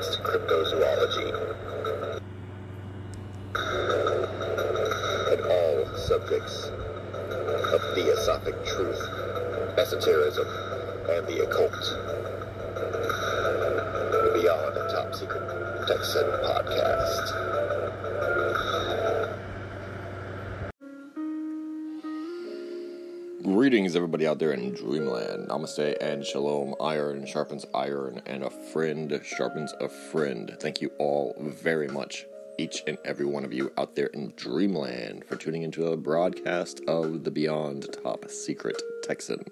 advanced cryptozoology, and all subjects of theosophic truth, esotericism, and the occult. Beyond the Top Secret Texan podcast. Greetings, everybody out there in Dreamland. Namaste and Shalom. Iron sharpens iron, and a friend sharpens a friend. Thank you all very much, each and every one of you out there in Dreamland, for tuning into a broadcast of the Beyond Top Secret Texan.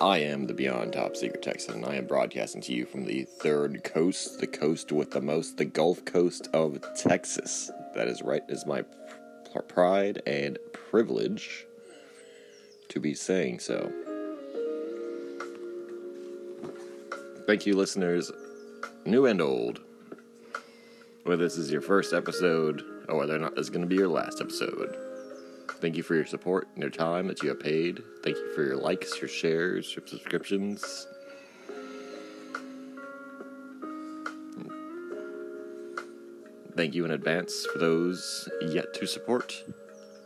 I am the Beyond Top Secret Texan. I am broadcasting to you from the third coast, the coast with the most, the Gulf Coast of Texas. That is right, is my pride and privilege to be saying so. Thank you, listeners, new and old. Whether this is your first episode or whether or not this is going to be your last episode. Thank you for your support and your time that you have paid. Thank you for your likes, your shares, your subscriptions. Thank you in advance for those yet to support.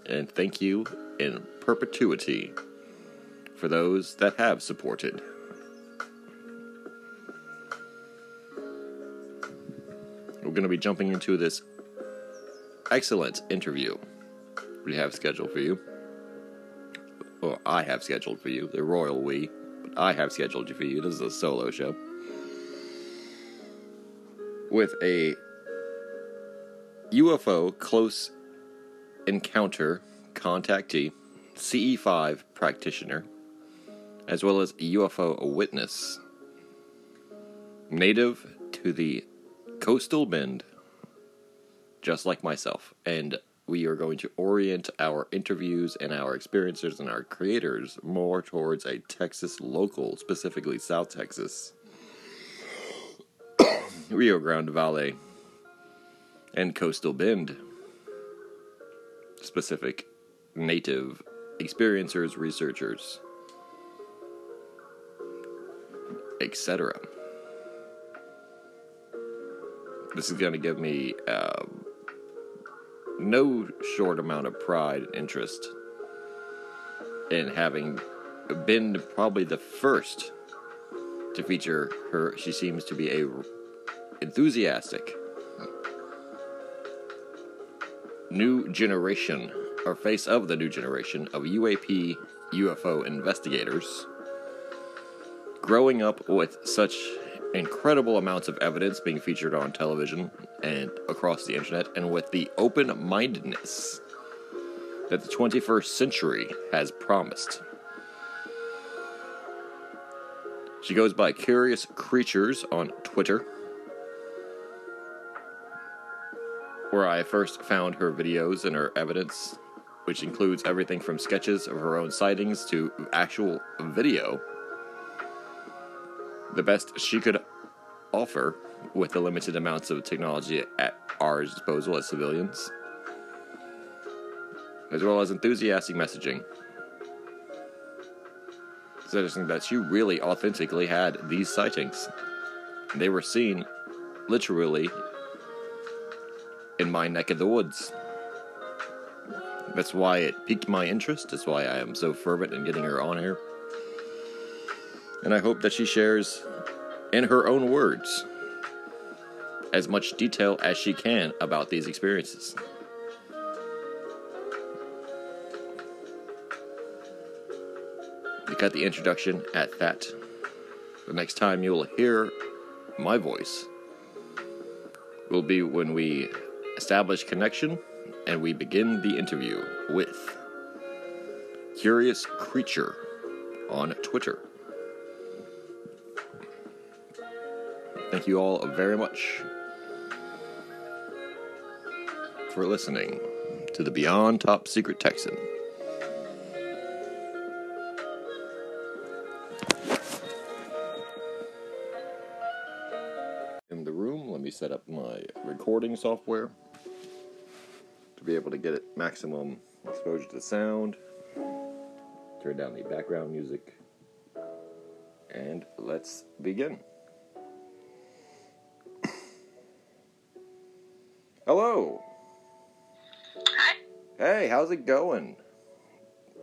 And thank you in perpetuity for those that have supported. We're going to be jumping into this excellent interview we have scheduled for you. Well, I have scheduled for you, the royal we, but I have scheduled you for you. This is a solo show with a UFO close encounter contactee, CE5 practitioner, as well as UFO witness, native to the coastal bend, just like myself, and we are going to orient our interviews and our experiencers and our creators more towards a Texas local, specifically South Texas, Rio Grande Valley, and Coastal Bend specific native experiencers, researchers, etc. This is going to give me. Uh, no short amount of pride and interest in having been probably the first to feature her. She seems to be a enthusiastic new generation or face of the new generation of UAP UFO investigators growing up with such incredible amounts of evidence being featured on television and across the internet, and with the open mindedness that the 21st century has promised. She goes by Curious Creatures on Twitter, where I first found her videos and her evidence, which includes everything from sketches of her own sightings to actual video the best she could offer with the limited amounts of technology at our disposal as civilians, as well as enthusiastic messaging. Suggesting that she really authentically had these sightings. They were seen literally in my neck of the woods. That's why it piqued my interest. That's why I am so fervent in getting her on here and I hope that she shares, in her own words, as much detail as she can about these experiences. You got the introduction at that. The next time you'll hear my voice will be when we establish connection and we begin the interview with Curious Creature on Twitter. Thank you all very much for listening to the Beyond Top Secret Texan. My recording software to be able to get it maximum exposure to sound. Turn down the background music. And let's begin. Hello. Hi. Hey, how's it going?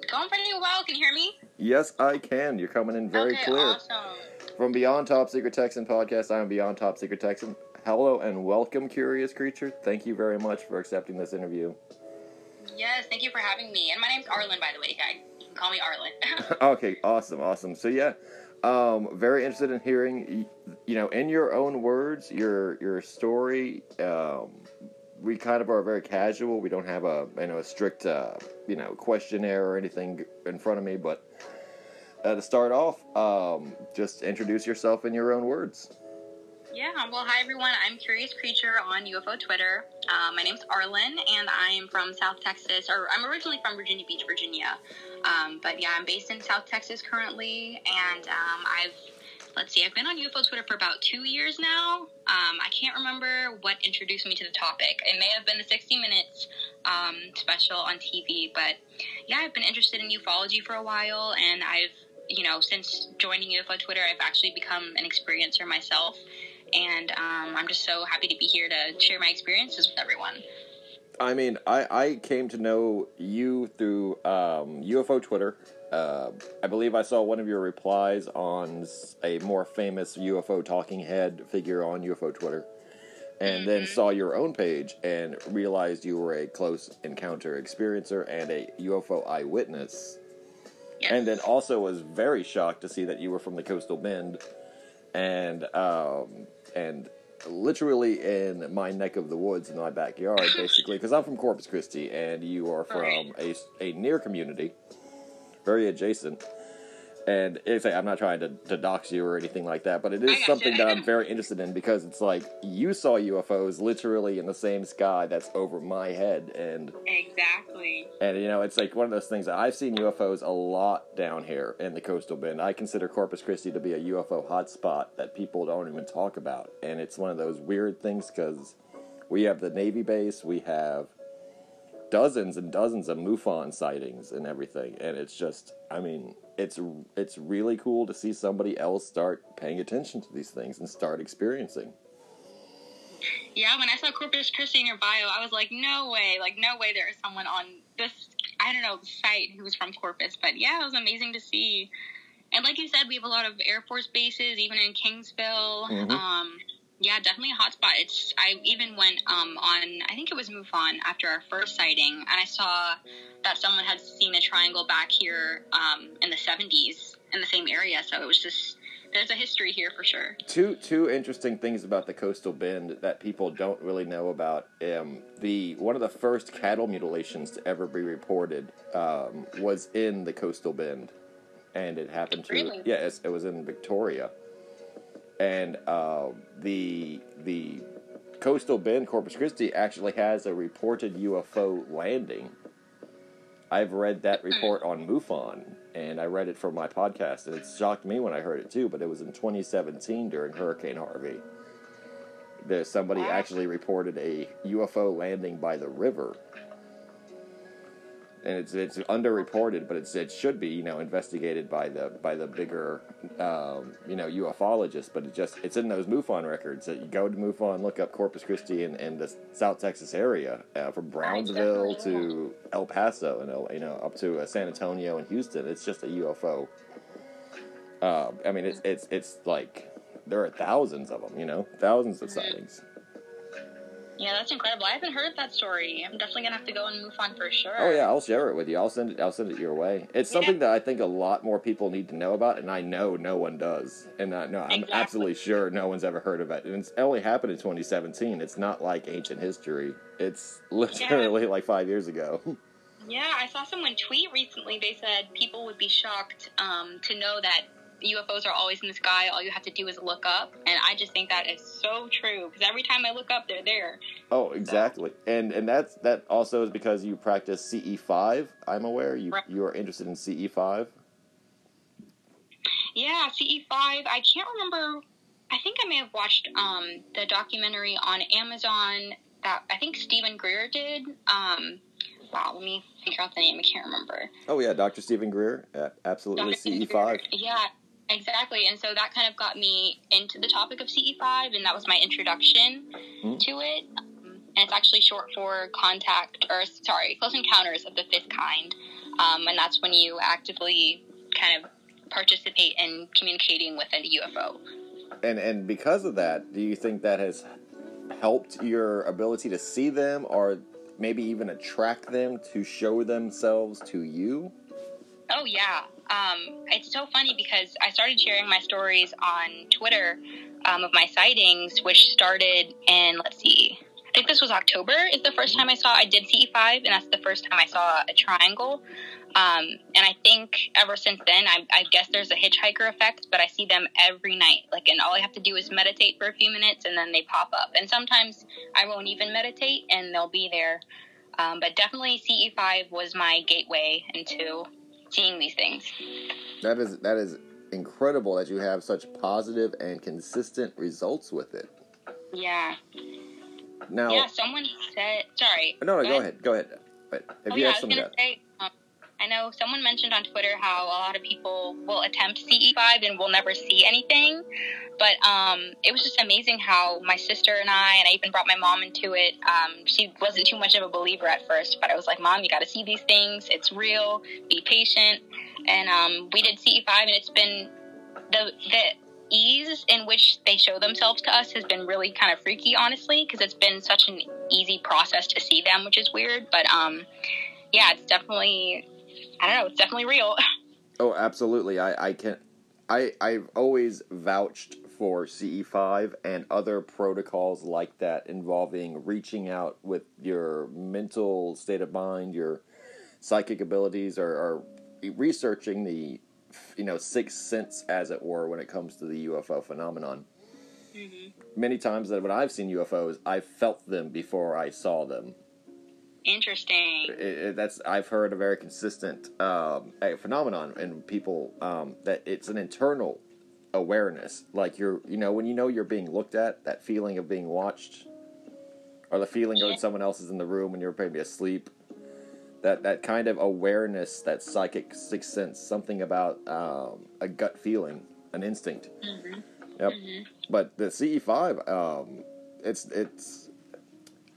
Going pretty well. Can you hear me? Yes, I can. You're coming in very okay, clear. awesome. From Beyond Top Secret Texan podcast, I am Beyond Top Secret Texan. Hello and welcome, Curious Creature. Thank you very much for accepting this interview. Yes, thank you for having me. And my name's Arlen, by the way. guy. You can call me Arlen. okay, awesome, awesome. So yeah, um, very interested in hearing, you know, in your own words, your your story. Um, we kind of are very casual. We don't have a you know a strict uh, you know questionnaire or anything in front of me. But uh, to start off, um, just introduce yourself in your own words. Yeah, well, hi everyone. I'm Curious Creature on UFO Twitter. Uh, my name's Arlen, and I am from South Texas, or I'm originally from Virginia Beach, Virginia. Um, but yeah, I'm based in South Texas currently, and um, I've let's see, I've been on UFO Twitter for about two years now. Um, I can't remember what introduced me to the topic. It may have been the 60 Minutes um, special on TV, but yeah, I've been interested in ufology for a while, and I've, you know, since joining UFO Twitter, I've actually become an experiencer myself, and um, I'm just so happy to be here to share my experiences with everyone. I mean, I, I came to know you through um, UFO Twitter. Uh, I believe I saw one of your replies on a more famous UFO talking head figure on UFO Twitter, and then Mhm. saw your own page and realized you were a close encounter experiencer and a UFO eyewitness. Yes. And then also was very shocked to see that you were from the Coastal Bend, and um, and literally in my neck of the woods in my backyard, basically, because I'm from Corpus Christi, and you are from a, a near community, very adjacent. And it's, I'm not trying to, to dox you or anything like that, but it is something that I'm very interested in because it's like you saw UFOs literally in the same sky that's over my head, and exactly. and you know, it's like one of those things that I've seen UFOs a lot down here in the coastal bend. I consider Corpus Christi to be a UFO hotspot that people don't even talk about, and it's one of those weird things because we have the Navy base, we have dozens and dozens of MUFON sightings and everything, and it's just, I mean, it's it's really cool to see somebody else start paying attention to these things and start experiencing. Yeah, when I saw Corpus Christi in your bio, I was like, no way, like no way there is someone on this, I don't know, site who was from Corpus. But yeah, it was amazing to see. And like you said, we have a lot of Air Force bases, even in Kingsville. Mhm. Um, yeah, definitely a hotspot. It's I even went um, on, I think it was MUFON after our first sighting, and I saw that someone had seen a triangle back here um, in the 70s in the same area. So it was just there's a history here for sure. two two interesting things about the coastal bend that people don't really know about. Um, the one of the first cattle mutilations to ever be reported um, was in the coastal bend, and it happened to Really? yes, it was in Victoria, and uh, the the coastal bend Corpus Christi actually has a reported UFO landing. I've read that report on MUFON, and I read it for my podcast, and it shocked me when I heard it too. But it was in 2017 during Hurricane Harvey. There, somebody actually reported a UFO landing by the river, and it's it's underreported, but it's it should be you know investigated by the by the bigger um, you know ufologists. But it just it's in those MUFON records that you go to MUFON, look up Corpus Christi and, and the South Texas area, uh, from Brownsville to El Paso and you know up to uh, San Antonio and Houston. It's just a UFO. Uh, I mean, it's it's it's like there are thousands of them. You know, thousands of Mhm. sightings. Yeah, that's incredible. I haven't heard of that story. I'm definitely gonna have to go and MUFON for sure. Oh yeah, I'll share it with you. I'll send it. I'll send it your way. It's something Yeah. that I think a lot more people need to know about, and I know no one does. And uh, no, I'm Exactly. absolutely sure no one's ever heard of it. And it's only happened in 2017. It's not like ancient history. It's literally like five years ago. Yeah, I saw someone tweet recently. They said people would be shocked um, to know that UFOs are always in the sky. All you have to do is look up, and I just think that is so true because every time I look up, they're there. Oh, exactly, and and that's that also is because you practice CE five. I'm aware you Right. you are interested in CE five. Yeah, CE five. I can't remember. I think I may have watched um, the documentary on Amazon that I think Steven Greer did. Um, wow, let me figure out the name. I can't remember. Oh yeah, Dr. Steven Greer, absolutely. CE five. Yeah, exactly. And so that kind of got me into the topic of CE5, and that was my introduction Mhm. to it. Um, and it's actually short for contact, or sorry, close encounters of the fifth kind. Um, and that's when you actively kind of participate in communicating with a UFO. And and because of that, do you think that has helped your ability to see them, or maybe even attract them to show themselves to you? Oh yeah, um, it's so funny because I started sharing my stories on Twitter um, of my sightings, which started in let's see, I think this was October. Is the first time I saw I did CE5, and that's the first time I saw a triangle. Um, and I think ever since then, I, I guess there's a hitchhiker effect, but I see them every night. Like, and all I have to do is meditate for a few minutes, and then they pop up. And sometimes I won't even meditate, and they'll be there. Um, but definitely CE5 was my gateway into seeing these things. That is that is incredible that you have such positive and consistent results with it. Yeah. Now, Yeah, someone said, sorry. no, no, Go go ahead. ahead, go ahead. But if Oh, you yeah, I have was some going to say, I know someone mentioned on Twitter how a lot of people will attempt CE5 and will never see anything. But um, it was just amazing how my sister and I, and I even brought my mom into it. Um, she wasn't too much of a believer at first, but I was like, Mom, you got to see these things. It's real. Be patient. And um, we did CE5, and it's been the the ease in which they show themselves to us has been really kind of freaky, honestly, because it's been such an easy process to see them, which is weird. But um, yeah, it's definitely, I don't know, it's definitely real. Oh, absolutely. I, I can I I've always vouched for CE5 and other protocols like that involving reaching out with your mental state of mind, your psychic abilities, or, or researching the you know sixth sense, as it were, when it comes to the UFO phenomenon. Mm-hmm. Many times that when I've seen UFOs, I've felt them before I saw them. Interesting. it, it- that's I've heard a very consistent um, a phenomenon in people um, that it's an internal awareness. Like you're, you know, when you know you're being looked at, that feeling of being watched, or the feeling Yeah. of someone else is in the room and you're maybe asleep. That that kind of awareness, that psychic sixth sense, something about um, a gut feeling, an instinct. Yep. But the CE5, um, it's it's.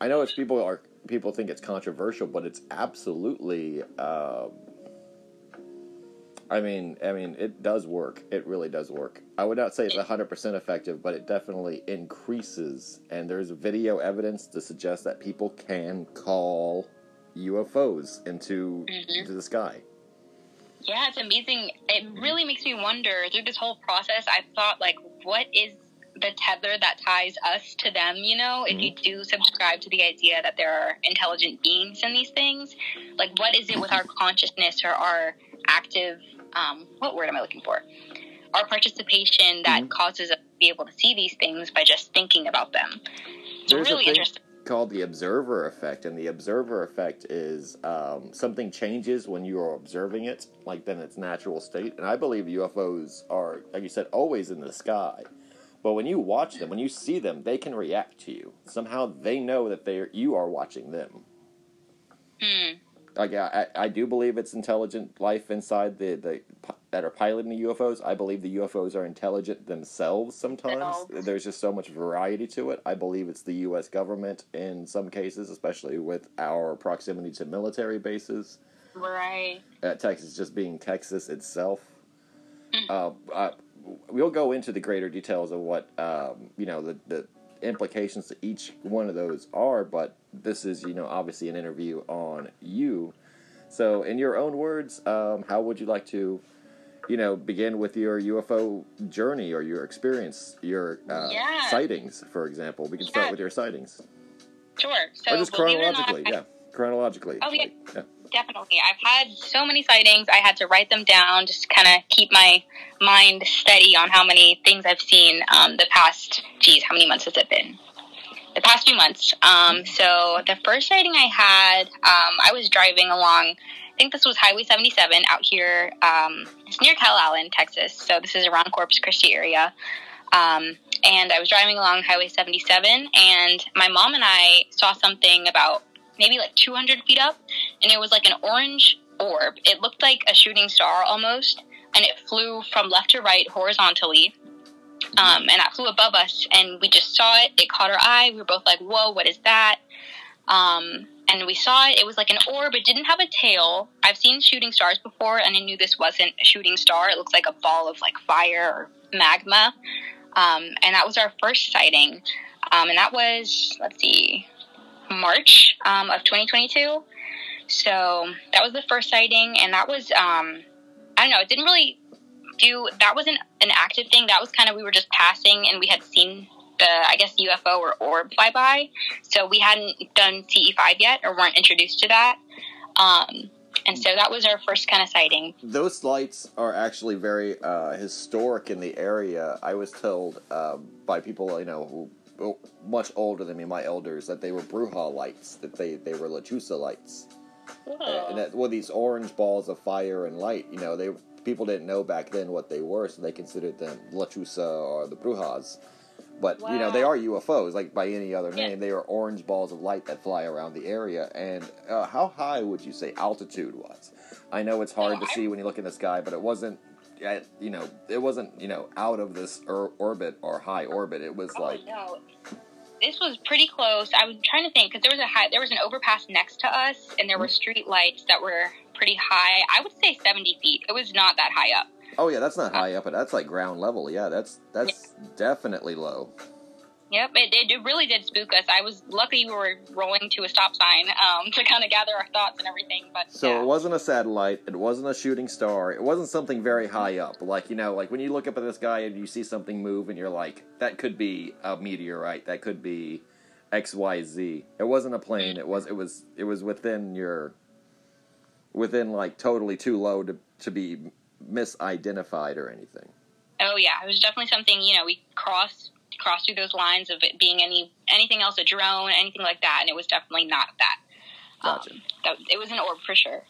I know it's people are people think it's controversial, but it's absolutely. Um, I mean, I mean, it does work. It really does work. I would not say it's hundred percent effective, but it definitely increases. And there's video evidence to suggest that people can call UFOs into into the sky. Yeah, it's amazing. It really makes me wonder through this whole process. I thought, like, what is the tether that ties us to them? You know, if you do subscribe to the idea that there are intelligent beings in these things, like, what is it with our consciousness or our active, um, what word am I looking for? Our participation that causes us to be able to see these things by just thinking about them. It's There's really interesting. called the observer effect, and the observer effect is um, something changes when you are observing it, like then its natural state. And I believe UFOs are, like you said, always in the sky. But when you watch them, when you see them, they can react to you. Somehow they know that they are, you are watching them. Hmm. Like I, I do believe it's intelligent life inside the, the that are piloting the UFOs. I believe the UFOs are intelligent themselves. Sometimes Themselves. there's just so much variety to it. I believe it's the U.S. government in some cases, especially with our proximity to military bases. Right. Uh, Texas just being Texas itself. Uh, uh, we'll go into the greater details of what um, you know the, the implications to each one of those are, but this is you know obviously an interview on you. So, in your own words, um, how would you like to, you know, begin with your UFO journey or your experience, your uh, Yeah. sightings, for example? We can start with your sightings, Sure. So, or just believe it or not, chronologically. I- yeah, chronologically. Oh, yeah. like, yeah. Definitely. I've had so many sightings. I had to write them down, just to kind of keep my mind steady on how many things I've seen um, the past. Geez, how many months has it been? The past few months. Um, so the first sighting I had, um, I was driving along. I think this was Highway 77 out here. Um, it's near Calallen, Texas. So this is around Corpus Christi area. Um, and I was driving along Highway 77, and my mom and I saw something about maybe like 200 feet up, and it was like an orange orb. It looked like a shooting star almost, and it flew from left to right horizontally. Um, and that flew above us, and we just saw it. It caught our eye. We were both like, "Whoa, what is that?" Um, and we saw it. It was like an orb. It didn't have a tail. I've seen shooting stars before, and I knew this wasn't a shooting star. It looks like a ball of like fire or magma. Um, and that was our first sighting. Um, and that was, let's see, March um, of 2022. So that was the first sighting, and that was, um, I don't know, it didn't really do, that wasn't an active thing. That was kind of, we were just passing and we had seen the, I guess, UFO or orb fly by. So we hadn't done CE5 yet or weren't introduced to that. Um, and so that was our first kind of sighting. Those lights are actually very uh, historic in the area. I was told uh, by people you know who much older than me, my elders, that they were Bruja lights, that they they were Lechuza lights, Cool. and that well these orange balls of fire and light. You know, they people didn't know back then what they were, so they considered them Lechuza or the Brujas. But you know they are UFOs, like by any other Yeah. name. They are orange balls of light that fly around the area. And uh, how high would you say altitude was? I know it's hard Oh, to I- see when you look in the sky, but it wasn't. At, you know, it wasn't you know out of this or- orbit or high orbit. It was Oh, like no. This was pretty close. I was trying to think because there was a high, there was an overpass next to us, and there were mm-hmm. street lights that were pretty high. I would say seventy feet. It was not that high up. oh yeah, that's not uh, high up, but that's like ground level. Yeah, that's that's definitely low. Yep, it, it, really did spook us. I was lucky we were rolling to a stop sign um, to kind of gather our thoughts and everything. But So yeah. it wasn't a satellite. It wasn't a shooting star. It wasn't something very high up. Like you know, like when you look up at the sky and you see something move, and you're like, that could be a meteorite. That could be X Y Z. It wasn't a plane. It was. It was. It was within your. Within like totally too low to to be misidentified or anything. Oh yeah, it was definitely something. You know, we crossed crossed through those lines of it being any anything else, a drone, anything like that, and it was definitely not that. Gotcha. Um, that it was an orb for sure.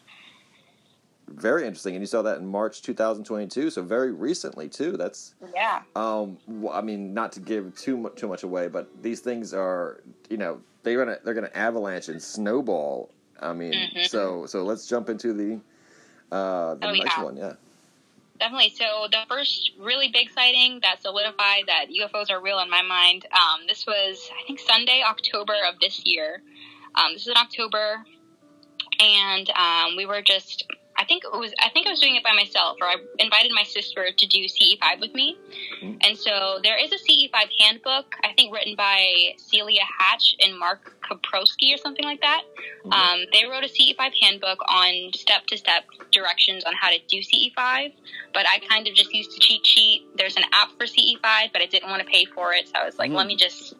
Very interesting. And you saw that in March 2022, so very recently too. That's Yeah. Um, I mean, not to give too much too much away, but these things are, you know, they're gonna they're gonna avalanche and snowball. I mean, Mhm. so so let's jump into the uh the Oh, next yeah. one. Yeah. Definitely. So the first really big sighting that solidified that UFOs are real in my mind. Um, this was I think Sunday, October of this year. Um, this is in October, and um, we were just. I think it was. I think I was doing it by myself, or I invited my sister to do CE5 with me. Mhm. And so there is a CE5 handbook, I think, written by Cielia Hatch and Mark Kaprowski or something like that. Mhm. Um, they wrote a CE5 handbook on step to step directions on how to do CE5, but I kind of just used the cheat sheet. There's an app for CE5, but I didn't want to pay for it, so I was like, Mhm. let me just,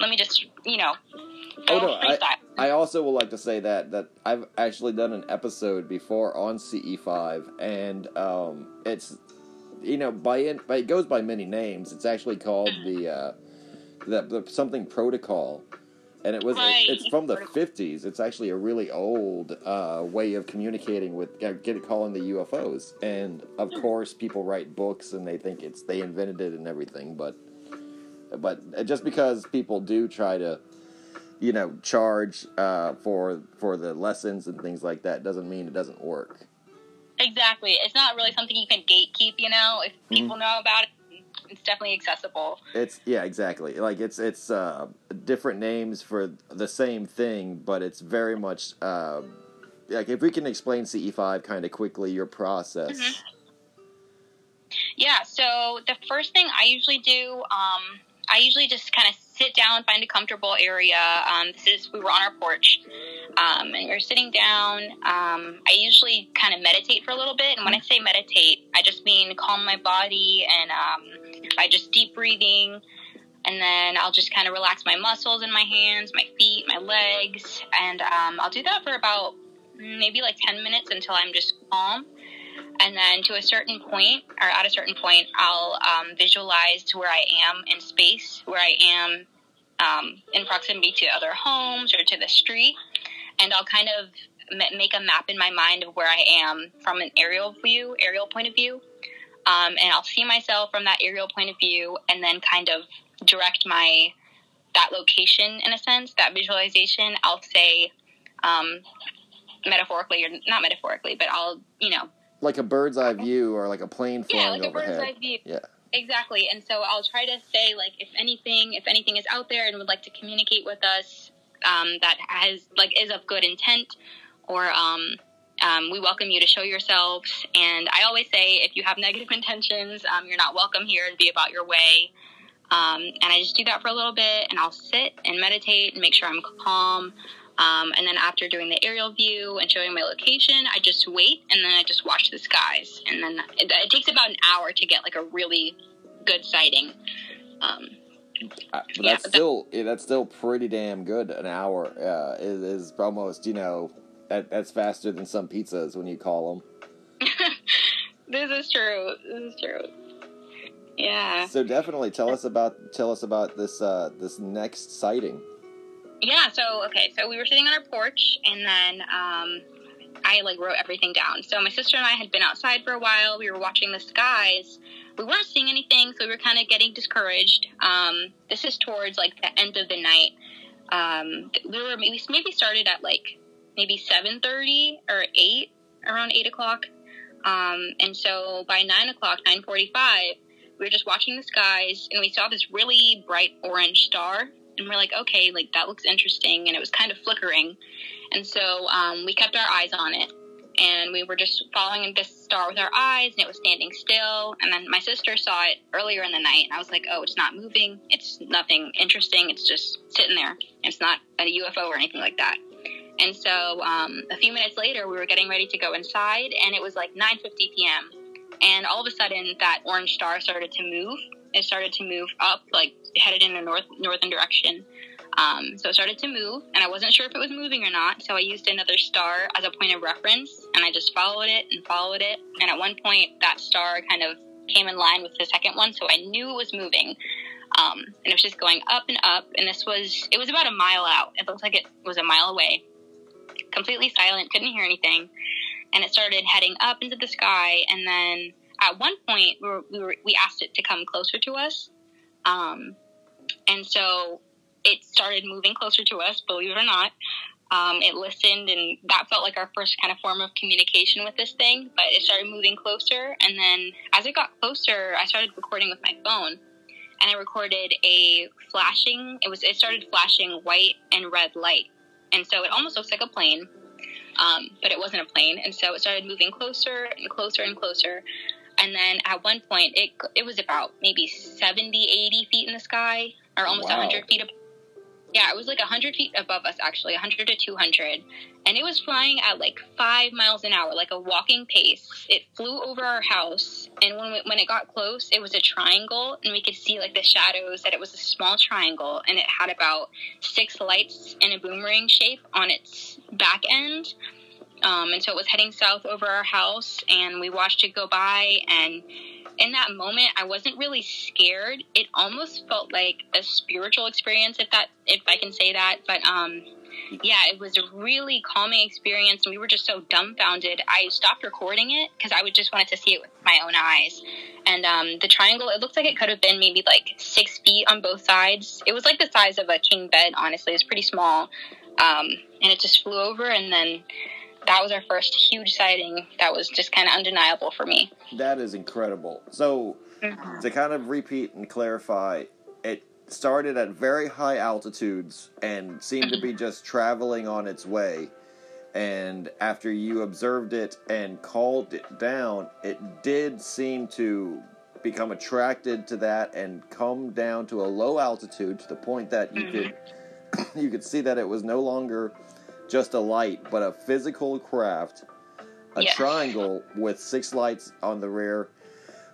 let me just, you know, Oh, no, freestyle. I also would like to say that that I've actually done an episode before on CE5, and um, it's you know by in, by it goes by many names. It's actually called the uh, the, the something protocol, and it was Right. it, it's from the fifties. It's actually a really old uh, way of communicating with uh, get calling the UFOs, and of course people write books and they think it's they invented it and everything, but but just because people do try to you know charge uh, for for the lessons and things like that doesn't mean it doesn't work. exactly. It's not really something you can gatekeep, you know. If Mm-hmm. people know about it, it's definitely accessible. It's yeah, exactly. Like it's it's uh, different names for the same thing, but it's very much uh, like if we can explain CE5 kind of quickly, your process. Mhm. Yeah, so the first thing I usually do, um, I usually just kind of sit down, find a comfortable area. Um, this is, we were on our porch, um, and we are sitting down. Um, I usually kind of meditate for a little bit. And when I say meditate, I just mean calm my body and um, by just deep breathing. And then I'll just kind of relax my muscles in my hands, my feet, my legs. And um, I'll do that for about maybe like 10 minutes until I'm just calm. And then to a certain point, or at a certain point, I'll um, visualize where I am in space, where I am um, in proximity to other homes or to the street. And I'll kind of make a map in my mind of where I am from an aerial view, aerial point of view. Um, and I'll see myself from that aerial point of view and then kind of direct my that location in a sense, that visualization. I'll say um, metaphorically or not metaphorically, but I'll you know like a bird's eye view or like a plane flying yeah, like a overhead. bird's eye view. Yeah. Exactly. And so I'll try to say like if anything if anything is out there and would like to communicate with us um, that has like is of good intent or um, um, we welcome you to show yourselves. And I always say if you have negative intentions, um, you're not welcome here and be about your way. Um, and I just do that for a little bit and I'll sit and meditate and make sure I'm calm. Um, and then after doing the aerial view and showing my location, I just wait and then I just watch the skies. And then it, it takes about an hour to get like a really good sighting. Um, Uh, Yeah, that's that- still yeah, that's still pretty damn good. An hour uh, is, is almost you know that, that's faster than some pizzas when you call them. this is true. This is true. Yeah. So definitely tell us about tell us about this uh, this next sighting. Yeah, so okay, so we were sitting on our porch and then um I like wrote everything down. So my sister and I had been outside for a while. We were watching the skies. We weren't seeing anything, so we were kind of getting discouraged. Um, this is towards like the end of the night. Um, we were maybe maybe started at like maybe seven thirty or eight, around eight o'clock. Um, and so by nine o'clock, nine forty-five, we were just watching the skies, and we saw this really bright orange star and we're like, okay, like that looks interesting, and it was kind of flickering, and so um, we kept our eyes on it, and we were just following this star with our eyes, and it was standing still, and then my sister saw it earlier in the night, and I was like, oh, it's not moving, it's nothing interesting, it's just sitting there, it's not a UFO or anything like that. And so um, a few minutes later, we were getting ready to go inside, and it was like 9:50 p.m. And all of a sudden, that orange star started to move. It started to move up, like headed in a north northern direction. Um, so it started to move, and I wasn't sure if it was moving or not. So I used another star as a point of reference, and I just followed it and followed it. And at one point, that star kind of came in line with the second one, so I knew it was moving. Um, and it was just going up and up. And this was it was about a mile out. It looked like it was a mile away. Completely silent, couldn't hear anything. And it started heading up into the sky, and then at one point we were, we, were, we asked it to come closer to us. Um, and so it started moving closer to us, believe it or not. Um, it listened, and that felt like our first kind of form of communication with this thing. But it started moving closer, and then as it got closer, I started recording with my phone, and I recorded a flashing. It was it started flashing white and red light, and so it almost looks like a plane, um, but it wasn't a plane. And so it started moving closer and closer and closer. And then at one point, it it was about maybe 70, 80 feet in the sky, or almost Wow. 100 feet. Ab- yeah, it was like 100 feet above us, actually, 100 to 200. And it was flying at like five miles an hour, like a walking pace. It flew over our house, and when, we, when it got close, it was a triangle, and we could see like the shadows that it was a small triangle, and it had about six lights in a boomerang shape on its back end. Um, and so it was heading south over our house, and we watched it go by. And in that moment, I wasn't really scared. It almost felt like a spiritual experience, if that, if I can say that. But um, yeah, it was a really calming experience, and we were just so dumbfounded. I stopped recording it because I would just wanted to see it with my own eyes. And um, the triangle, it looked like it could have been maybe like six feet on both sides. It was like the size of a king bed, honestly. It was pretty small. Um, and it just flew over, and then that was our first huge sighting. That was just kind of undeniable for me. That is incredible. So mm-hmm. to kind of repeat and clarify, it started at very high altitudes and seemed to be mm-hmm. just traveling on its way. And after you observed it and called it down, it did seem to become attracted to that and come down to a low altitude to the point that you could mm-hmm. you could see that it was no longer just a light, but a physical craft, a triangle with six lights on the rear.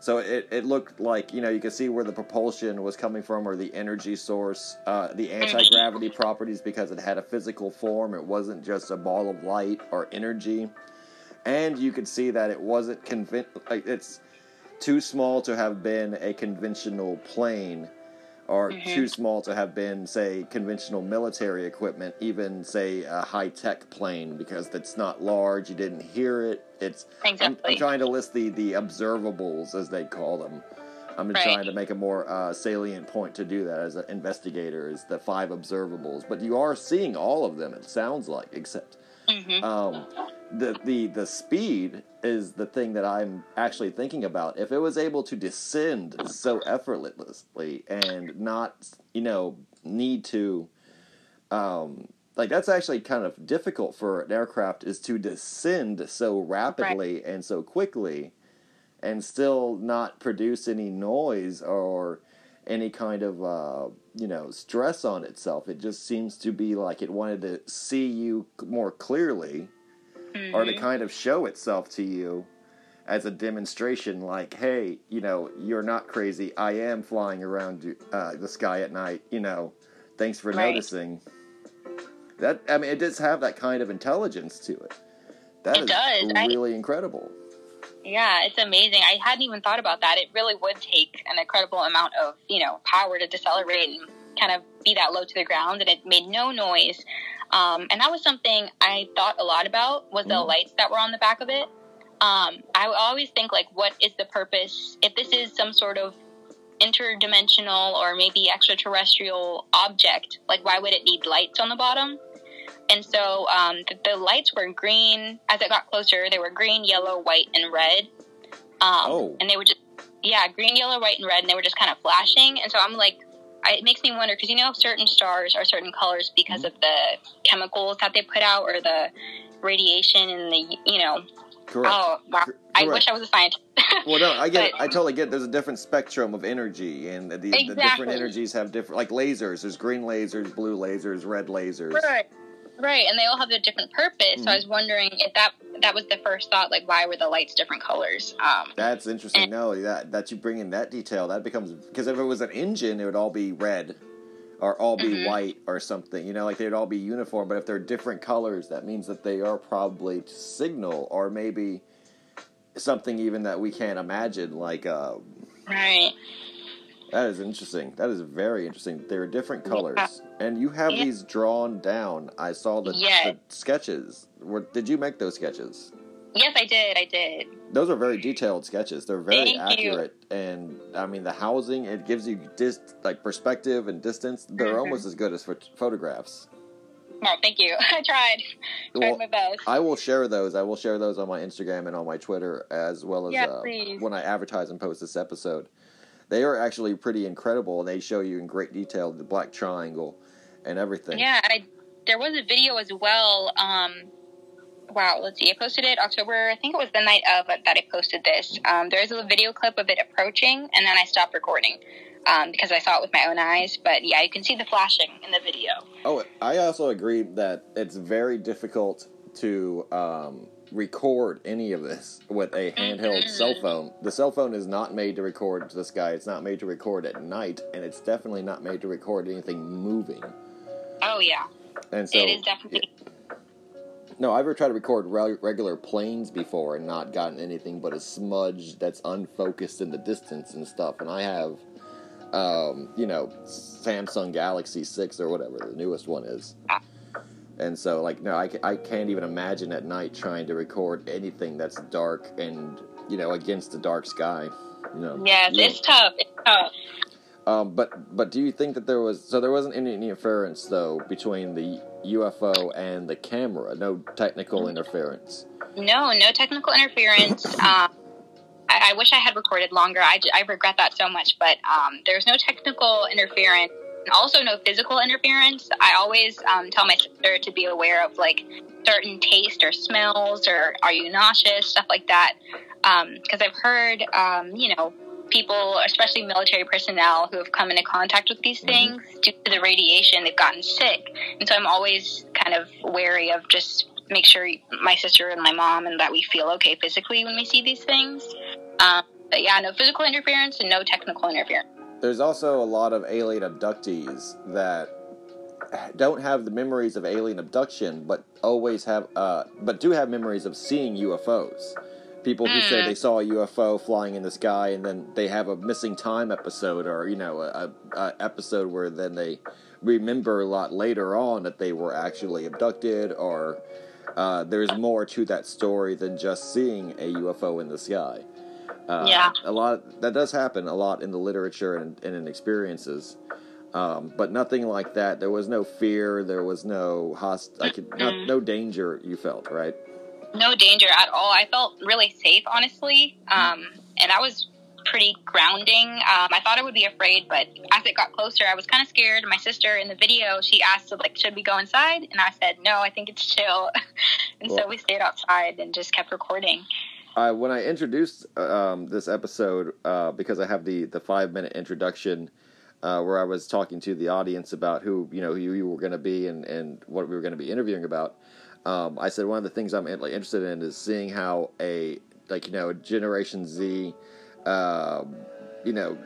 So it, it looked like, you know, you could see where the propulsion was coming from or the energy source, uh, the anti gravity properties because it had a physical form. It wasn't just a ball of light or energy. And you could see that it wasn't convinced, like, it's too small to have been a conventional plane or Mhm. too small to have been, say, conventional military equipment, even, say, a high tech plane because it's not large, you didn't hear it. It's I'm, Exactly. I'm trying to list the the observables as they call them. I'm Right. trying to make a more uh, salient point to do that as an investigator is the five observables. But you are seeing all of them. It sounds like, except mm-hmm. um, the the the speed is the thing that I'm actually thinking about. If it was able to descend so effortlessly and not, you know, need to, um, like that's actually kind of difficult for an aircraft is to descend so rapidly and so quickly, and still not produce any noise or any kind of uh, you know stress on itself. It just seems to be like it wanted to see you more clearly or to Mhm. kind of show itself to you as a demonstration like hey you know you're not crazy i am flying around uh, the sky at night you know thanks for Right. noticing that i mean it does have that kind of intelligence to it That It is does. I- really incredible Yeah, it's amazing. I hadn't even thought about that. It really would take an incredible amount of, you know, power to decelerate and kind of be that low to the ground, and it made no noise. Um, and that was something I thought a lot about was the Mhm. lights that were on the back of it. Um, I always think like, what is the purpose? If this is some sort of interdimensional or maybe extraterrestrial object, like why would it need lights on the bottom? And so um, the, the lights were green. As it got closer, they were green, yellow, white, and red. Um, Oh. And they were just, yeah, green, yellow, white, and red, and they were just kind of flashing. And so I'm like, I, it makes me wonder because you know certain stars are certain colors because of the chemicals that they put out or the radiation and the you know. correct Oh wow! Cor- I wish I was a scientist. well no i get it i totally get it. there's a different spectrum of energy and the, the, the different energies have different like lasers there's green lasers blue lasers red lasers Right. Right, and they all have a different purpose. So I was wondering if that that was the first thought, like why were the lights different colors? Um, That's interesting. And- No, that that you bring in that detail, that becomes because if it was an engine, it would all be red, or all be Mhm. white or something. You know, like they'd all be uniform. But if they're different colors, that means that they are probably signal, or maybe something even that we can't imagine. Like uh, right. That is interesting. That is very interesting. They're different colors, Yeah. and you have Yeah. these drawn down. I saw the, Yes. the sketches. Were, did you make those sketches? Yes, I did. I did. Those are very detailed sketches. They're very Thank you. accurate, and I mean the housing. It gives you dis- like perspective and distance. They're Mhm. almost as good as phot- photographs. No, thank you. I tried. Tried Well, my best. I will share those. I will share those on my Instagram and on my Twitter as well as Yeah, uh, when I advertise and post this episode. They are actually pretty incredible, and they show you in great detail the black triangle and everything. Yeah, I, there was a video as well. Um, wow, let's see. I posted it October. I think it was the night of that I posted this. Um, there is a video clip of it approaching, and then I stopped recording um, because I saw it with my own eyes. But yeah, you can see the flashing in the video. Oh, I also agree that it's very difficult to um, record any of this with a handheld cell phone. The cell phone is not made to record to the sky. It's not made to record at night, and it's definitely not made to record anything moving. Oh yeah, And so, it is definitely. no, I've ever tried to record re- regular planes before and not gotten anything but a smudge that's unfocused in the distance and stuff. And I have, um, you know, Samsung Galaxy Six or whatever the newest one is. And so, like, no, I, I can't even imagine at night trying to record anything that's dark and you know against the dark sky. You know. Yes, You it's tough. It's tough. um, but but do you think that there was so there wasn't any interference though between the UFO and the camera? No technical interference. No, no technical interference. um, I, I wish I had recorded longer. I, I regret that so much, but um, there's no technical interference. Also, no physical interference. I always um, tell my sister to be aware of like certain taste or smells, or are you nauseous, stuff like that. Because I've heard, um, you know, people, especially military personnel, who have come into contact with these things due to the radiation, they've gotten sick. And so I'm always kind of wary of just make sure my sister and my mom and that we feel okay physically when we see these things. Um, but yeah, no physical interference and no technical interference. There's also a lot of alien abductees that don't have the memories of alien abduction, but always have, uh, but do have memories of seeing UFOs. People who say they saw a UFO flying in the sky, and then they have a missing time episode, or you know, a, a episode where then they remember a lot later on that they were actually abducted, or uh, there's more to that story than just seeing a UFO in the sky. Uh, Yeah. a lot that does happen a lot in the literature and, and in experiences. Um, but nothing like that. There was no fear. There was no host. I could not, no danger. You felt right. no danger at all. I felt really safe, honestly, um, and that was pretty grounding. Um, I thought I would be afraid, but as it got closer, I was kind of scared. My sister in the video, she asked, like, should we go inside? And I said, no, I think it's chill. and so we stayed outside and just kept recording. I when I introduced um, this episode uh, because I have the the five minute introduction uh, where I was talking to the audience about who you know who you were going to be and and what we were going to be interviewing about. Um, I said one of the things I'm like, interested in is seeing how a like you know Generation Z, um, you know,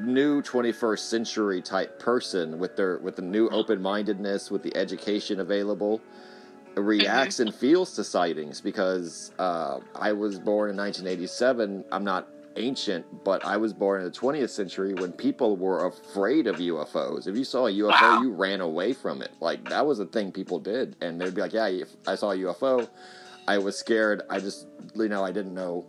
new 21st century type person with their with the new open mindedness with the education available reacts and feels to sightings because uh, I was born in 1987. I'm not ancient, but I was born in the 20th century when people were afraid of UFOs. If you saw a UFO, Wow. you ran away from it. Like that was a thing people did, and they'd be like, "Yeah, if I saw a UFO, I was scared. I just, you know, I didn't know."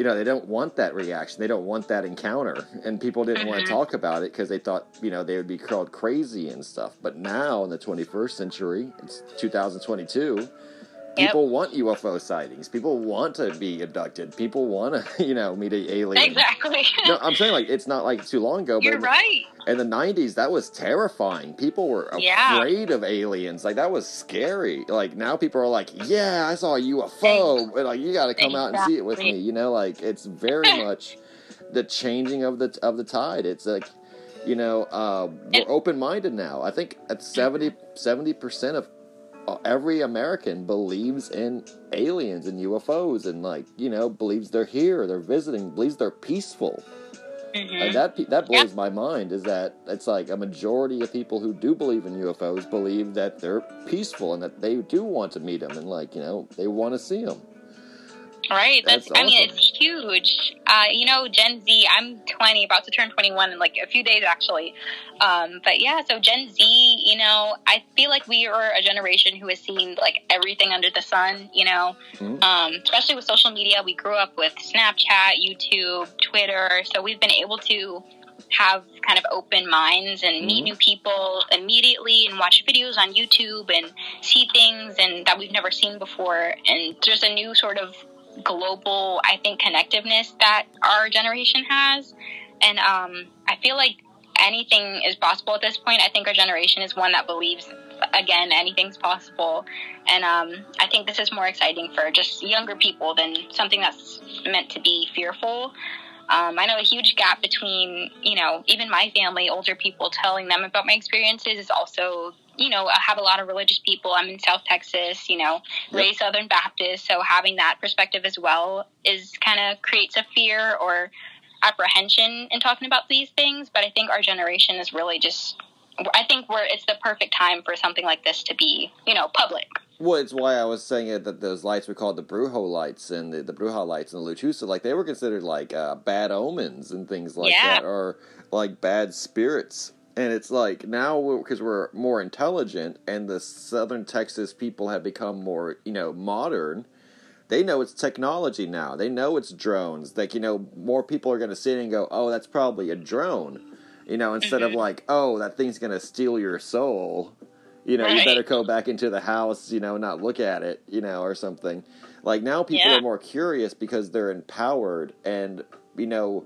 You know, they don't want that reaction. They don't want that encounter, and people didn't want to mm-hmm. talk about it because they thought, you know, they would be called crazy and stuff. But now in the 21st century, it's 2022 people want UFO sightings. People want to be abducted. People want to, you know, meet an alien. Exactly. No, I'm saying like it's not like too long ago, but You're in, right. in the '90s that was terrifying. People were Yeah. afraid of aliens. Like that was scary. Like now people are like, "Yeah, I saw a UFO," like you got to come out and see it with me. You know, like it's very much the changing of the of the tide. It's like. You know, uh, we're open minded now. I think at 70 percent of every American believes in aliens and UFOs and like you know believes they're here, they're visiting, believes they're peaceful. Mhm. Like that that blows my mind. Is that it's like a majority of people who do believe in UFOs believe that they're peaceful and that they do want to meet them and like you know they want to see them. Right. That's, That's I mean, it's huge. Uh, you know, Gen Z, I'm 20, about to turn 21 in like a few days actually. Um, but yeah, so Gen Z, you know, I feel like we are a generation who has seen like everything under the sun, you know, Mhm. um, especially with social media. We grew up with Snapchat, YouTube, Twitter. So we've been able to have kind of open minds and meet Mhm. new people immediately and watch videos on YouTube and see things and that we've never seen before. And there's a new sort of global, I think, connectiveness that our generation has. And um, I feel like anything is possible at this point. I think our generation is one that believes, again, anything's possible. And um, I think this is more exciting for just younger people than something that's meant to be fearful. Um, I know a huge gap between, you know, even my family, older people telling them about my experiences is also, you know, I have a lot of religious people. I'm in South Texas, you know, Yep. raised Southern Baptist. So having that perspective as well is kind of creates a fear or apprehension in talking about these things. But I think our generation is really just, I think we're, it's the perfect time for something like this to be, you know, public. Well, it's why I was saying it, that those lights were called the Brujo lights and the, the Bruja lights and the Lechuza. Like they were considered like uh, bad omens and things like Yeah. that, or like bad spirits. And it's like now because we're more intelligent and the Southern Texas people have become more, you know, modern. They know it's technology now. They know it's drones. Like you know, more people are going to sit and go, "Oh, that's probably a drone," you know, instead of Mhm. like, "Oh, that thing's going to steal your soul." You know, right. you better go back into the house, you know, not look at it, you know, or something. Like now people Yeah. are more curious because they're empowered and you know,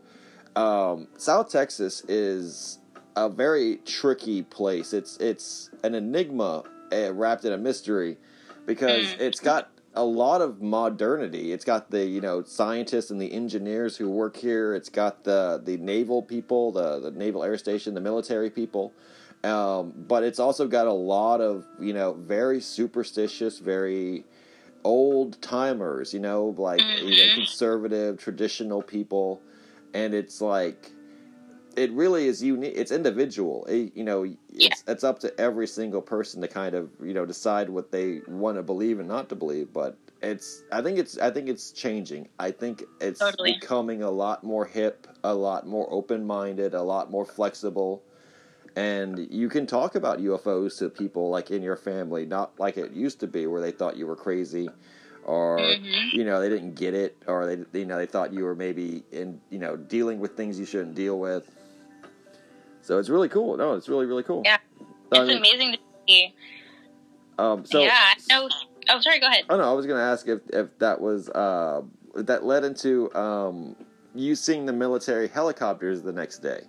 um, South Texas is a very tricky place. It's it's an enigma uh, wrapped in a mystery because Mm. it's got a lot of modernity. It's got the you know scientists and the engineers who work here. It's got the the naval people, the the naval air station, the military people. Um, but it's also got a lot of you know very superstitious, very old timers. You know, like you know Mhm. conservative, traditional people. and it's like it really is unique. It's individual. It, you know, it's it's up to every single person to kind of you know decide what they want to believe and not to believe. But it's I think it's I think it's changing. I think it's Totally. becoming a lot more hip, a lot more open minded, a lot more flexible. And you can talk about UFOs to people like in your family, not like it used to be, where they thought you were crazy, or Mhm. you know they didn't get it, or they you know they thought you were maybe in you know dealing with things you shouldn't deal with. So it's really cool. No, it's really really cool. Yeah. I It's mean, amazing to see. um, so yeah. No. Oh, sorry. Go ahead. I don't. I was going to ask if if that was uh, that led into um, you seeing the military helicopters the next day.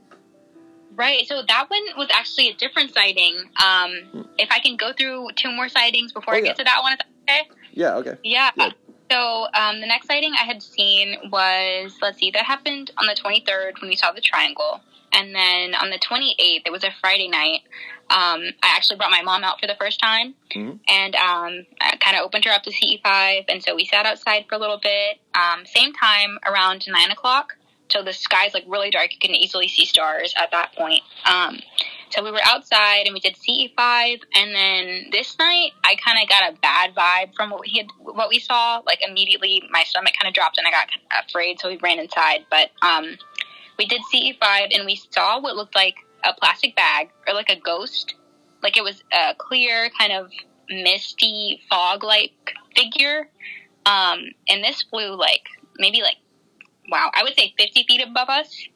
Right. So that one was actually a different sighting. Um, if I can go through two more sightings before Oh, I yeah. get to that one, is that okay? Yeah. Okay. Yeah. Good. So um, the next sighting I had seen was let's see, that happened on the 23rd when we saw the triangle, and then on the 28th it was a Friday night. Um, I actually brought my mom out for the first time, Mhm. and um, I kind of opened her up to CE5, and so we sat outside for a little bit. Um, same time around nine o'clock. So the sky's like really dark; you can easily see stars at that point. Um, so we were outside and we did CE5, and then this night I kind of got a bad vibe from what we had, what we saw. Like immediately, my stomach kind of dropped and I got afraid, so we ran inside. But um, we did CE5, and we saw what looked like a plastic bag or like a ghost, like it was a clear kind of misty fog-like figure. Um, and this flew like maybe like wow, I would say 50 feet above us,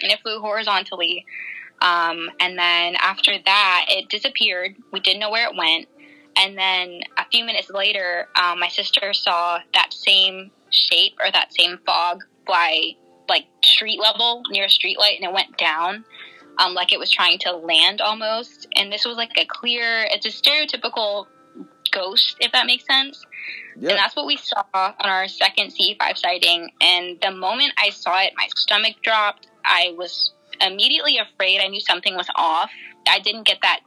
and it flew horizontally. Um, and then after that, it disappeared. We didn't know where it went. And then a few minutes later, um, my sister saw that same shape or that same fog fly like street level near a street light, and it went down. Um, like it was trying to land almost, and this was like a clear. It's a stereotypical ghost, if that makes sense. And that's what we saw on our second CE5 sighting. And the moment I saw it, my stomach dropped. I was immediately afraid. I knew something was off. I didn't get that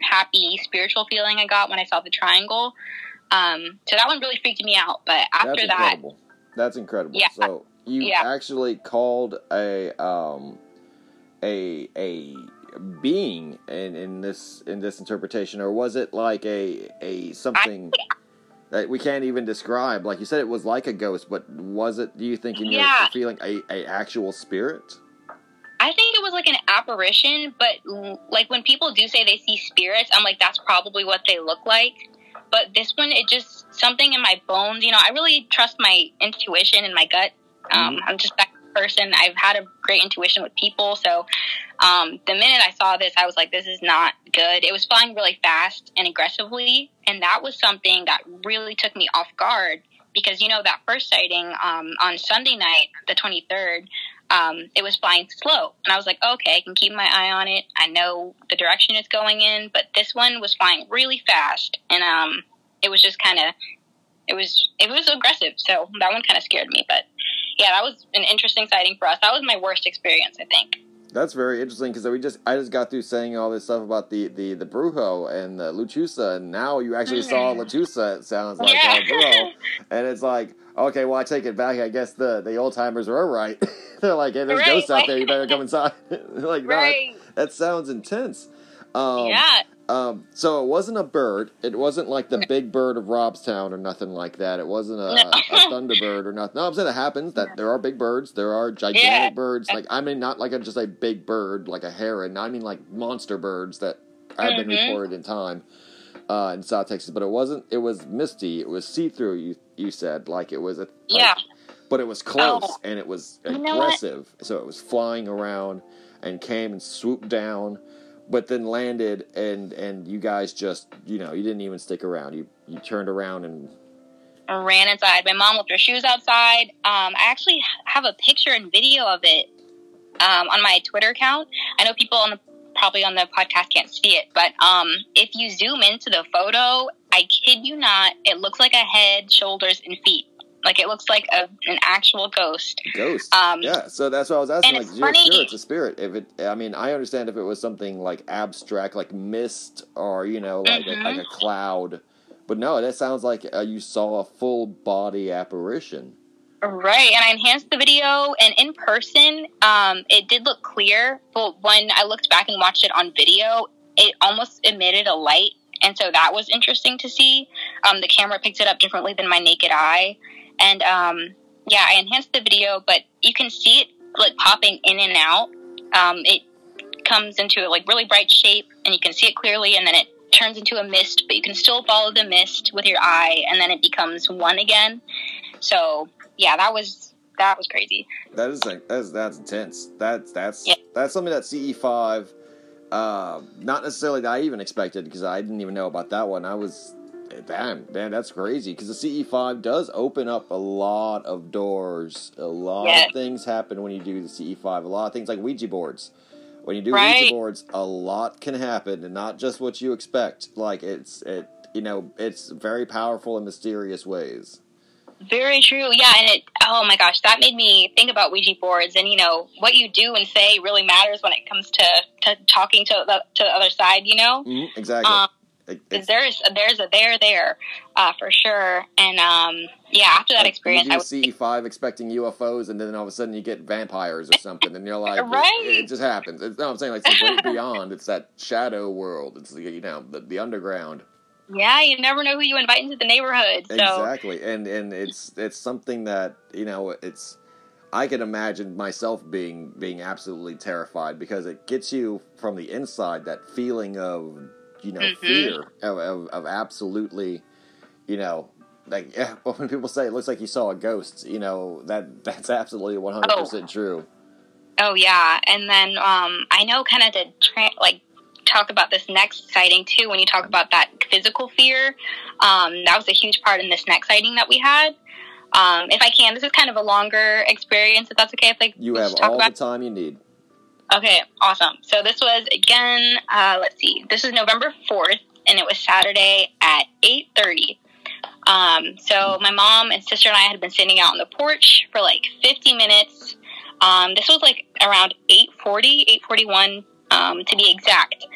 happy spiritual feeling I got when I saw the triangle. Um, so that one really freaked me out. But after That's that, incredible. That's incredible. Yeah. So you Yeah. actually called a um a a being in, in this in this interpretation, or was it like a a something that we can't even describe? Like you said, it was like a ghost, but was it? Do you think in your feeling a, a actual spirit? I think it was like an apparition, but like when people do say they see spirits, I'm like, that's probably what they look like. But this one, it just something in my bones. You know, I really trust my intuition and my gut. Um, I'm just that person. I've had a great intuition with people, so um, the minute I saw this, I was like, this is not good. It was flying really fast and aggressively, and that was something that really took me off guard because you know that first sighting um, on Sunday night, the 23rd um, it was flying slow. And I was like, okay, I can keep my eye on it. I know the direction it's going in. But this one was flying really fast. And um, it was just kind of, it was, it was aggressive. So that one kind of scared me. But yeah, that was an interesting sighting for us. That was my worst experience, I think. That's very interesting because we just I just got through saying all this stuff about the the the Brujo and the Lechuza, and now you actually saw Mhm. Lechuza. It sounds like Yeah. Brujo, and it's like okay, well I take it back. I guess the the old timers were right. They're like, hey, there's Right, ghosts out there. You better come inside. like, no, that, that sounds intense. Um, yeah. Um, so it wasn't a bird. It wasn't like the big bird of Robstown or nothing like that. It wasn't a, No. a thunderbird or nothing. No, I'm saying it happens that there are big birds. There are gigantic Yeah. birds. Like I mean, not like a, just a big bird like a heron. I mean like monster birds that have been Mhm. reported in time uh, in South Texas. But it wasn't. It was misty. It was see through. You you said like it was a like- Yeah. but it was close Oh. and it was You know aggressive. So it was flying around and came and swooped down, but then landed and and you guys just you know you didn't even stick around. You you turned around and ran inside. My mom left her shoes outside. Um, I actually have a picture and video of it um, on my Twitter account. I know people on the probably on the podcast can't see it, but um, if you zoom into the photo, I kid you not, it looks like a head, shoulders, and feet. Like it looks like a, an actual ghost. ghost. Um, yeah, so that's what I was asking. Like, it's funny- spirit's a spirit. If it, I mean, I understand if it was something like abstract, like mist, or you know, like Mhm. a, like a cloud. But no, that sounds like uh, you saw a full body apparition. Right, and I enhanced the video, and in person, um, it did look clear. But when I looked back and watched it on video, it almost emitted a light, and so that was interesting to see. Um, the camera picked it up differently than my naked eye, and um, yeah, I enhanced the video, but you can see it like popping in and out. Um, it comes into a like really bright shape, and you can see it clearly, and then it turns into a mist, but you can still follow the mist with your eye, and then it becomes one again. So yeah, that was that was crazy. That is like that's that's intense. That's that's Yeah. that's something that CE five, uh, not necessarily that I even expected because I didn't even know about that one. I was, damn man, that's crazy because the CE five does open up a lot of doors. A lot Yeah. of things happen when you do the CE five. A lot of things like Ouija boards. When you do Right. Ouija boards, a lot can happen, and not just what you expect. Like it's it, you know, it's very powerful in mysterious ways. Very true. Yeah, and it. Oh my gosh, that made me think about Ouija boards, and you know what you do and say really matters when it comes to to talking to the to the other side. You know, Mhm, exactly. Um, There's there's a there there uh, for sure. And um, yeah, after that Like, experience, you I CE five expecting UFOs, and then all of a sudden you get vampires or something, and you're like, Right. it, it just happens. It's, no, I'm saying like it's the beyond. It's that shadow world. It's the, you know the, the underground. yeah, you never know who you invite into the neighborhood. So Exactly, and and it's it's something that you know it's. I can imagine myself being being absolutely terrified because it gets you from the inside that feeling of you know Mhm. fear of, of of absolutely you know like yeah, when people say it looks like you saw a ghost you know that that's absolutely one hundred percent true. Oh yeah, and then um, I know kind of to tra- like talk about this next sighting too. When you talk about that physical fear, um, that was a huge part in this next sighting that we had. Um, if I can, this is kind of a longer experience. If that's okay, if like You have all the time you need. Okay, awesome. So this was again. Uh, let's see. This is November fourth, and it was Saturday at eight thirty. Um, so my mom and sister and I had been sitting out on the porch for like fifty minutes. Um, this was like around 8.40, 8.41 um, to be exact.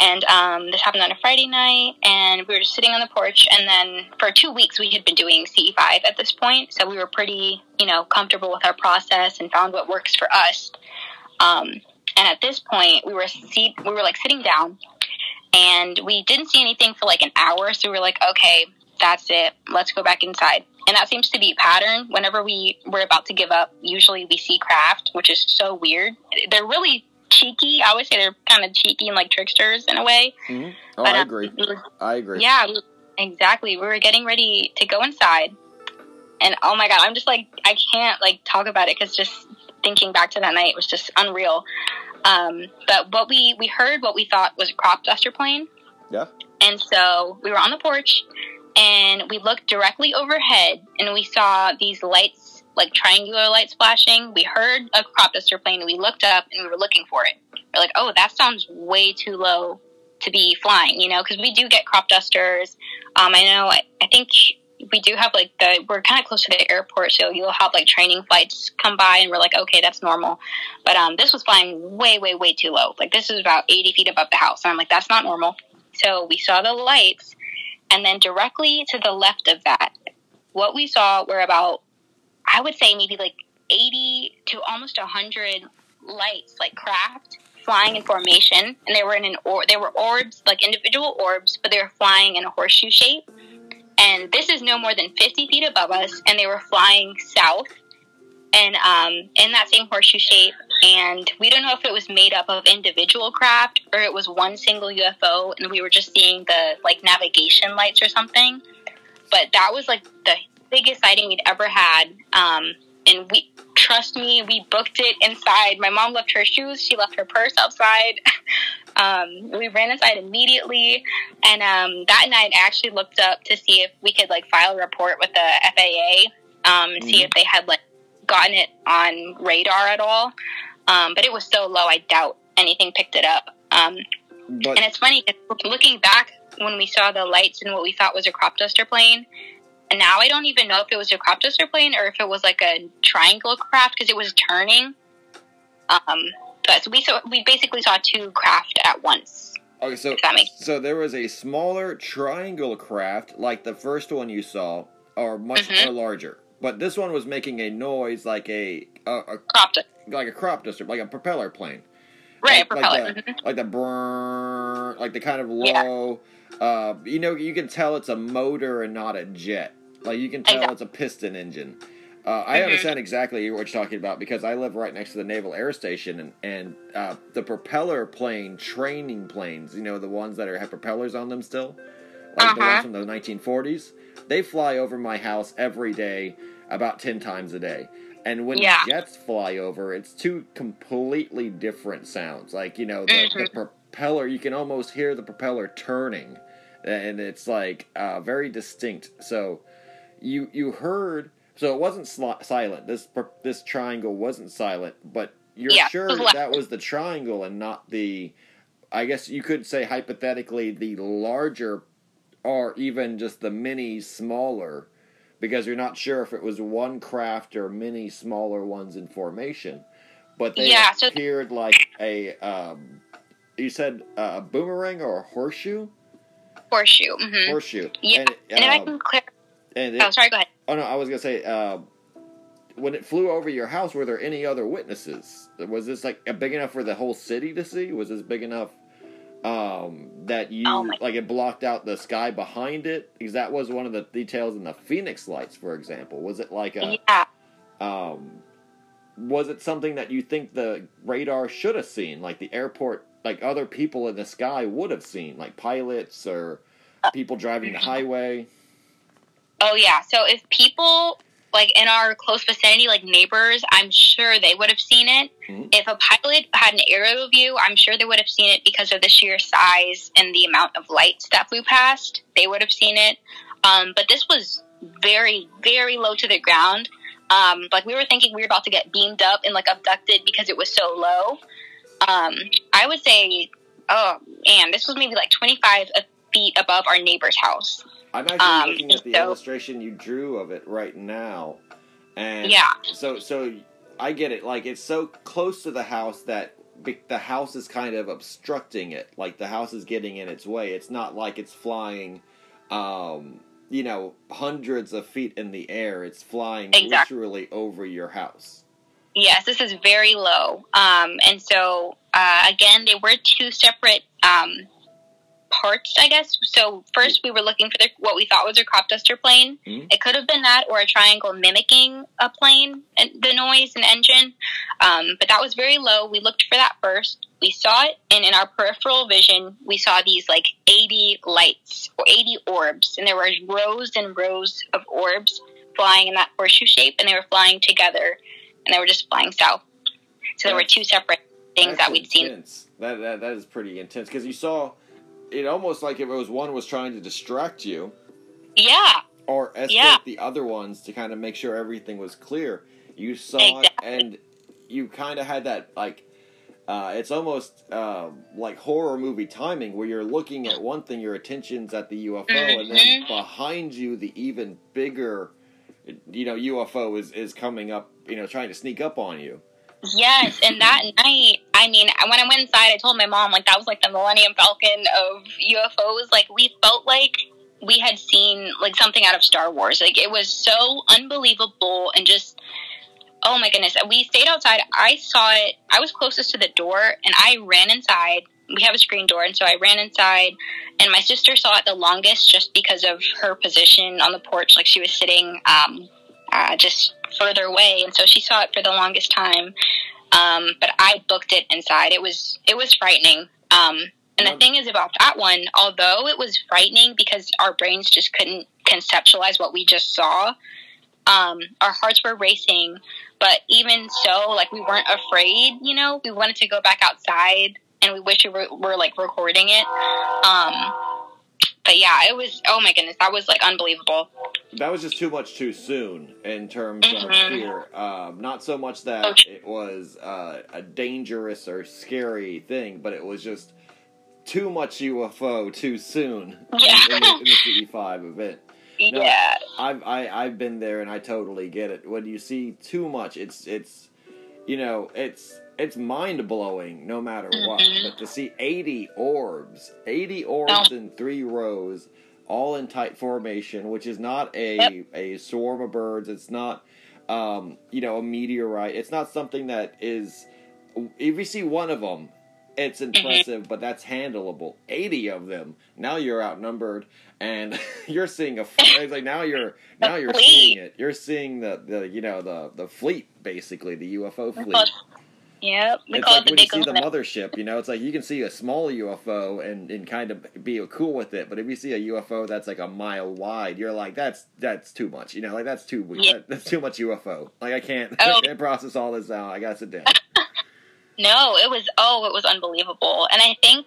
And um, this happened on a Friday night, and we were just sitting on the porch. And then for two weeks, we had been doing CE5 at this point, so we were pretty, you know, comfortable with our process and found what works for us. Um, and at this point, we were seat, we were like sitting down, and we didn't see anything for like an hour. So we were like, okay, that's it. Let's go back inside. And that seems to be a pattern. Whenever we were about to give up, usually we see craft, which is so weird. They're really cheeky. I would say they're kind of cheeky and like tricksters in a way. hmm Oh, But, I um, agree. we were- I agree. yeah, exactly. We were getting ready to go inside, and oh my god, I'm just like I can't like talk about it because just thinking back to that night was just unreal. Um, but what we we heard what we thought was a crop duster plane, Yeah. and so we were on the porch, and we looked directly overhead, and we saw these lights, like triangular lights flashing. We heard a crop duster plane, and we looked up, and we were looking for it. We're like, oh, that sounds way too low to be flying, you know, because we do get crop dusters. Um, I know, I, I think we do have like the, we're kind of close to the airport, so you'll have like training flights come by, and we're like, okay, that's normal. But um, this was flying way, way, way too low. Like this is about 80 feet above the house. And I'm like, that's not normal. So we saw the lights, and then directly to the left of that, what we saw were about, I would say maybe like 80 to almost 100 lights, like craft, flying in formation, and they were in an or they were orbs, like individual orbs, but they were flying in a horseshoe shape. And this is no more than 50 feet above us, and they were flying south, and um, in that same horseshoe shape. And we don't know if it was made up of individual craft or it was one single UFO, and we were just seeing the like navigation lights or something. But that was like the biggest sighting we'd ever had. Um, and we trust me, we booked it inside. My mom left her shoes, she left her purse outside. um, we ran inside immediately, and um, that night I actually looked up to see if we could like file a report with the FAA, um, and see Mhm. if they had like gotten it on radar at all. Um, but it was so low, I doubt anything picked it up. Um, But and it's funny looking back when we saw the lights and what we thought was a crop duster plane. And now I don't even know if it was a crop duster plane or if it was like a triangle craft because it was turning. Um, but so we saw we basically saw two craft at once. okay, so so there was a smaller triangle craft like the first one you saw, or much Mhm. or larger, but this one was making a noise like a, a, a Cropped it. like a crop duster, like a propeller plane. Right, like, propeller. Like the, like the brrrr, like the kind of Yeah. low. Uh, you know, you can tell it's a motor and not a jet. Like you can tell it's a piston engine. Uh, I Mhm. understand exactly what you're talking about because I live right next to the Naval Air Station, and and uh, the propeller plane training planes. You know, the ones that are have propellers on them still, like the Uh-huh. ones from the 1940s. They fly over my house every day, about ten times a day. And when Yeah. jets fly over, it's two completely different sounds. Like you know, the, the Mhm. propeller, you can almost hear the propeller turning, and it's like uh, very distinct. So you you heard, so it wasn't sli- silent. This this triangle wasn't silent, but you're Yeah, sure was that was the triangle and not the. I guess you could say hypothetically the larger, or even just the mini smaller, because you're not sure if it was one craft or many smaller ones in formation. But they Yeah, so- appeared like a. Um, you said uh, a boomerang or a horseshoe? Horseshoe. hmm Horseshoe. Yeah, And, And if I um, can clear. And it- Oh, sorry. Go ahead. Oh no, I was gonna say, uh, when it flew over your house, were there any other witnesses? Was this like big enough for the whole city to see? Was this big enough um, that you Oh, like it blocked out the sky behind it? Because that was one of the details in the Phoenix lights, for example. Was it like a Yeah. um, was it something that you think the radar should have seen, like the airport, like other people in the sky would have seen, like pilots or people driving the highway? Oh yeah. So if people like in our close vicinity, like neighbors, I'm sure they would have seen it. Mhm. If a pilot had an aerial view, I'm sure they would have seen it because of the sheer size and the amount of lights that flew past. They would have seen it. Um, but this was very, very low to the ground. Um, like we were thinking we were about to get beamed up and like abducted because it was so low. Um, I would say, oh man, this was maybe like 25 feet above our neighbor's house. I'm actually Um, looking at the so- illustration you drew of it right now, and Yeah. so so I get it. Like it's so close to the house that be- the house is kind of obstructing it. Like the house is getting in its way. It's not like it's flying, um, you know, hundreds of feet in the air. It's flying Exactly. literally over your house. Yes, this is very low. Um, and so, uh, again, they were two separate um, parts, I guess. So, first, we were looking for the, what we thought was a crop duster plane. Mhm. It could have been that or a triangle mimicking a plane, and the noise and engine. Um, but that was very low. We looked for that first. We saw it, and in our peripheral vision, we saw these like 80 lights or 80 orbs. And there were rows and rows of orbs flying in that horseshoe shape, and they were flying together and they were just flying south. So there were two separate things That's that we'd seen. That that that is pretty intense because you saw it almost like if it was one was trying to distract you. Yeah, or escort Yeah. the other ones to kind of make sure everything was clear. You saw it, and you kind of had that like. Uh, it's almost uh, like horror movie timing, where you're looking at one thing, your attention's at the UFO, and then Mhm. behind you, the even bigger, you know, UFO is is coming up, you know, trying to sneak up on you. yes. And that night, I mean, when I went inside, I told my mom like that was like the Millennium Falcon of UFOs. Like we felt like we had seen like something out of Star Wars. Like it was so unbelievable and just. Oh my goodness. We stayed outside. I saw it. I was closest to the door and I ran inside. We have a screen door, and so I ran inside. And my sister saw it the longest just because of her position on the porch. Like she was sitting um, uh, just further away, and so she saw it for the longest time. Um, but I booked it inside. It was it was frightening. Um, and the thing is about that one, although it was frightening because our brains just couldn't conceptualize what we just saw, um, our hearts were racing. But even so, like we weren't afraid. You know, we wanted to go back outside, and we wish we were, were like recording it. Um, but yeah, it was. Oh my goodness, that was like unbelievable. That was just too much too soon in terms of Mhm. fear. Um, not so much that Okay. it was uh, a dangerous or scary thing, but it was just too much UFO too soon Yeah. in, the, in the CE5 event. No. Yeah. I've I, I've been there and I totally get it. When you see too much, it's it's you know it's it's mind blowing no matter what. Mhm. But to see eighty orbs, eighty orbs in three rows, all in tight formation, which is not a Yep. a swarm of birds. It's not, um, you know, a meteorite. It's not something that is. If you see one of them, it's Mm-hmm. impressive, but that's handleable. Eighty of them. Now you're outnumbered, and you're seeing a. It's like now you're now you're fleet. seeing it. You're seeing the the you know the the fleet basically the UFO fleet. Yep, we It's call like it the when you see the mothership, you know, it's like you can see a small UFO and, and kind of be cool with it, but if you see a UFO that's like a mile wide, you're like, that's that's too much, you know, like that's too Yeah. that, that's too much UFO. Like I can't, Oh. I can't process all this out. I gotta sit down. No, it was oh, it was unbelievable. And I think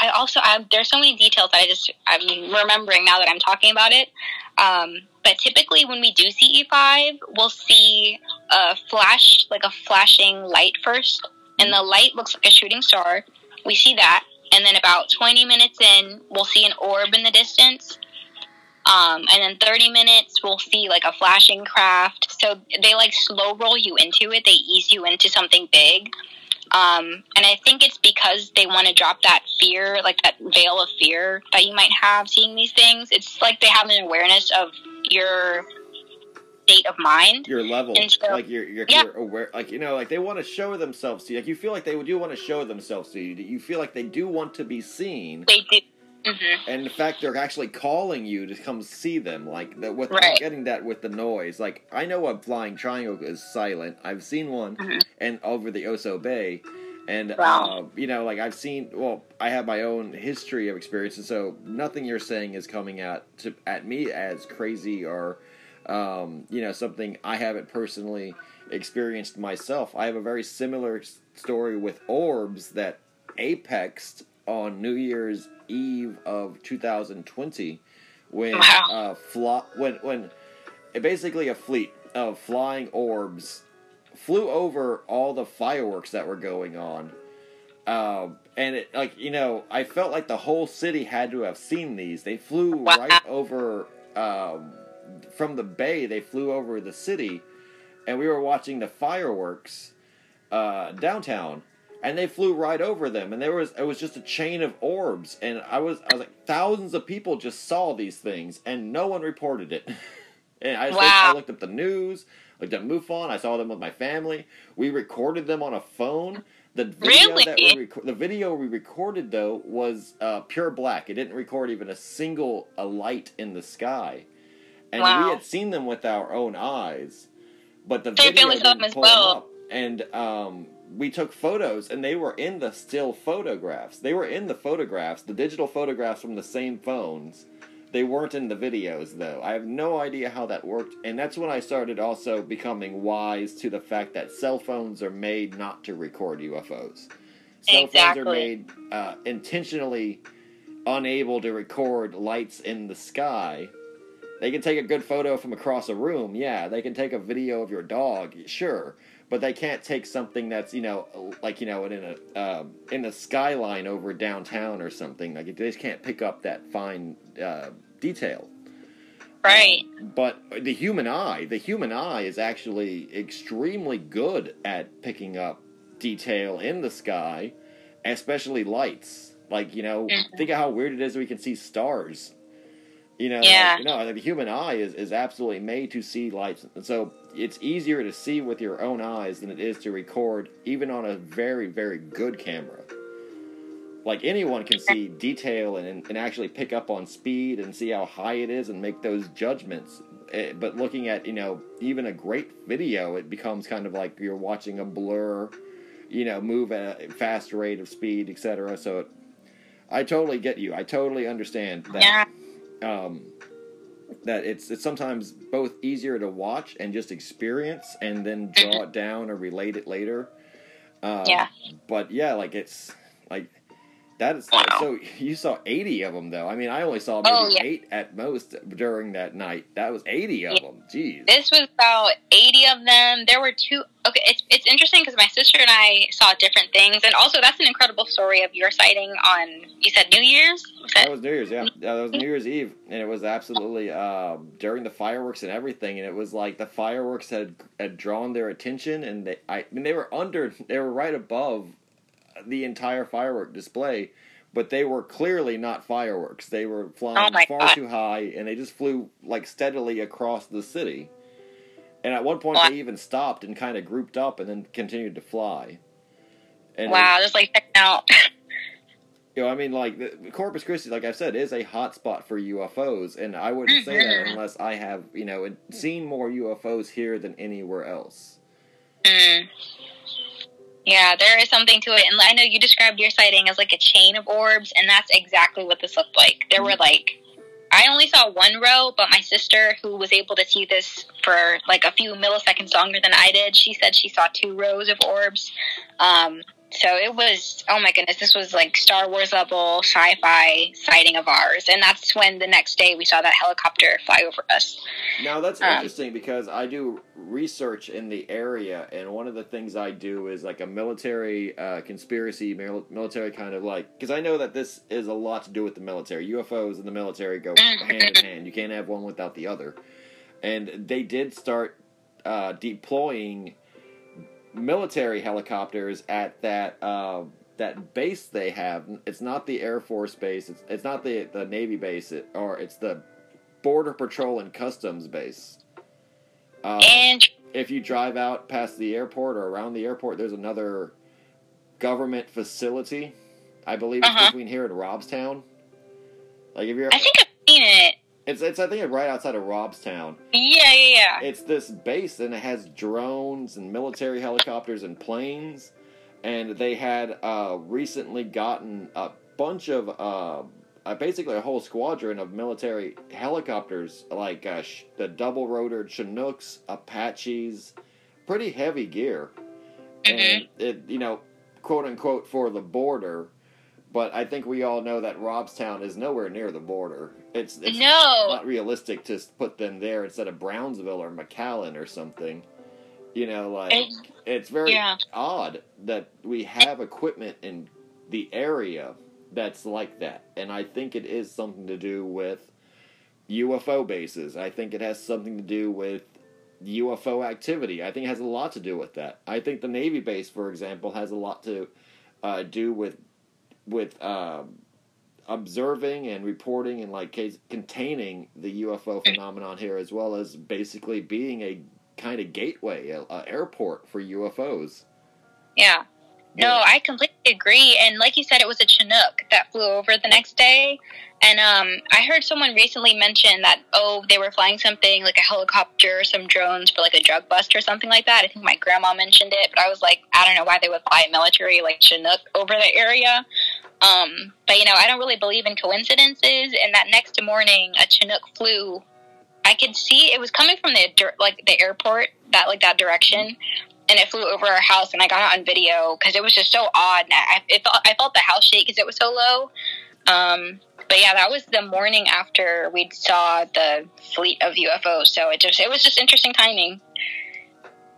I also I, there's so many details that I just I'm remembering now that I'm talking about it. Um, but typically when we do CE5, we'll see a flash like a flashing light first, and the light looks like a shooting star. We see that, and then about 20 minutes in, we'll see an orb in the distance. Um, and then 30 minutes, we'll see like a flashing craft. So they like slow roll you into it. They ease you into something big. Um, and I think it's because they want to drop that fear, like that veil of fear that you might have seeing these things. It's like they have an awareness of your state of mind. Your level, so- like you're, you're, Yeah. you're aware, like you know, like they want to show themselves to you. Like you feel like they do want to show themselves to you. You feel like they do want to be seen. They do. Hmm and the fact they're actually calling you to come see them, like that, with Right. getting that with the noise. Like I know a flying triangle is silent. I've seen one, Mhm. and over the Oso Bay, and Wow. uh, you know, like I've seen. Well, I have my own history of experiences, so nothing you're saying is coming out to at me as crazy or, um, you know, something I haven't personally experienced myself. I have a very similar story with orbs that apexed on New Year's Eve of 2020 when Wow. uh flo- when when basically a fleet of flying orbs flew over all the fireworks that were going on. Um, and it like you know, I felt like the whole city had to have seen these. They flew Wow. right over um, from the bay. They flew over the city, and we were watching the fireworks uh, downtown, and they flew right over them. And there was it was just a chain of orbs, and I was I was like thousands of people just saw these things, and no one reported it. and I, looked, I looked up the news, looked at MUFON. I saw them with my family. We recorded them on a phone. The video that we Really? reco- the video we recorded though was uh, pure black. It didn't record even a single a light in the sky, and Wow. we had seen them with our own eyes, but the your video didn't as pull well. them up. And um, we took photos, and they were in the still photographs. They were in the photographs, the digital photographs from the same phones. They weren't in the videos, though. I have no idea how that worked, and that's when I started also becoming wise to the fact that cell phones are made not to record UFOs. Cell phones are made uh, intentionally unable to record lights in the sky. They can take a good photo from across a room, yeah. They can take a video of your dog, sure, but they can't take something that's you know like you know in a uh, in a skyline over downtown or something. Like they just can't pick up that fine uh, detail. Right. But the human eye, the human eye is actually extremely good at picking up detail in the sky, especially lights. Like, you know, Mhm. think of how weird it is we can see stars. You know, Yeah. like, know, the human eye is, is absolutely made to see lights. And so it's easier to see with your own eyes than it is to record, even on a very, very good camera. Like anyone can see detail and, and actually pick up on speed and see how high it is and make those judgments. Eh, But looking at, you know, even a great video, it becomes kind of like you're watching a blur, you know, move at a fast rate of speed, etc. So it, I totally get you. I totally understand that Yeah. Um, that it's it's sometimes both easier to watch and just experience and then draw it down or relate it later. Um, Yeah. But yeah, like it's like that is Wow. so you saw 80 of them though. I mean, I only saw maybe Oh, yeah. 8 at most during that night. That was 80 of Yeah. them. Jeez. This was about 80 of them. There were two. Okay, it's, it's interesting because my sister and I saw different things. And also, that's an incredible story of your sighting on, you said New Year's? Was that, That was New Year's, yeah. Yeah, That was New Year's Eve, and it was absolutely uh, during the fireworks and everything. And it was like the fireworks had had drawn their attention, and they I, I mean they were under, they were right above the entire firework display, but they were clearly not fireworks. They were Oh flying my far God. too high, and they just flew like steadily across the city. And at one point, Wow. they even stopped and kind of grouped up, and then continued to fly. And wow, just like checking out. you know, I mean, like the, Corpus Christi, like I said, is a hot spot for UFOs, and I wouldn't say that Mhm. unless I have, you know, seen more UFOs here than anywhere else. Mm. Yeah, there is something to it. And I know you described your sighting as like a chain of orbs, and that's exactly what this looked like. There were like, I only saw one row, but my sister, who was able to see this for like a few milliseconds longer than I did, she said she saw two rows of orbs. Um, so it was, oh my goodness, this was like Star Wars level sci fi sighting of ours. And that's when the next day we saw that helicopter fly over us. Now that's Um, interesting because I do research in the area, and one of the things I do is like a military uh, conspiracy, military kind of like because I know that this is a lot to do with the military. UFOs and the military go Mhm. hand in hand. You can't have one without the other. And they did start uh, deploying military helicopters at that. Uh, that base they have, it's not the Air Force base. It's, it's not the the Navy base, it, or it's the Border Patrol and Customs base. Um, And if you drive out past the airport or around the airport, there's another government facility. I believe it's Uh-huh. between here and Robstown. Like if you're, I think I've seen it. It's it's I think it's right outside of Robstown. Yeah, yeah, yeah. It's this base and it has drones and military helicopters and planes, and they had uh, recently gotten a bunch of uh, uh, basically a whole squadron of military helicopters, like uh, sh- the double rotored Chinooks, Apaches, pretty heavy gear, and it you know quote unquote for the border. But I think we all know that Robstown is nowhere near the border. It's, it's no. not realistic to put them there instead of Brownsville or McAllen or something. You know, like It's- it's very yeah. odd that we have equipment in the area that's like that, and I think it is something to do with UFO bases. I think it has something to do with UFO activity. I think it has a lot to do with that. I think the Navy base, for example, has a lot to uh, do with with um, observing and reporting and like case, containing the UFO phenomenon here, as well as basically being a kind of gateway, a, a airport for UFOs. Yeah. No, I completely agree. And like you said, it was a Chinook that flew over the next day. And um, I heard someone recently mention that, oh, they were flying something like a helicopter or some drones for like a drug bust or something like that. I think my grandma mentioned it, but I was like, I don't know why they would fly a military like Chinook over the area. Um, but, you know, I don't really believe in coincidences. And that next morning, a Chinook flew. I could see it was coming from the like the airport that like that direction, and it flew over our house and I got it on video because it was just so odd. And I, it felt, I felt the house shake because it was so low. Um, but yeah, that was the morning after we saw the fleet of UFOs. So it just it was just interesting timing.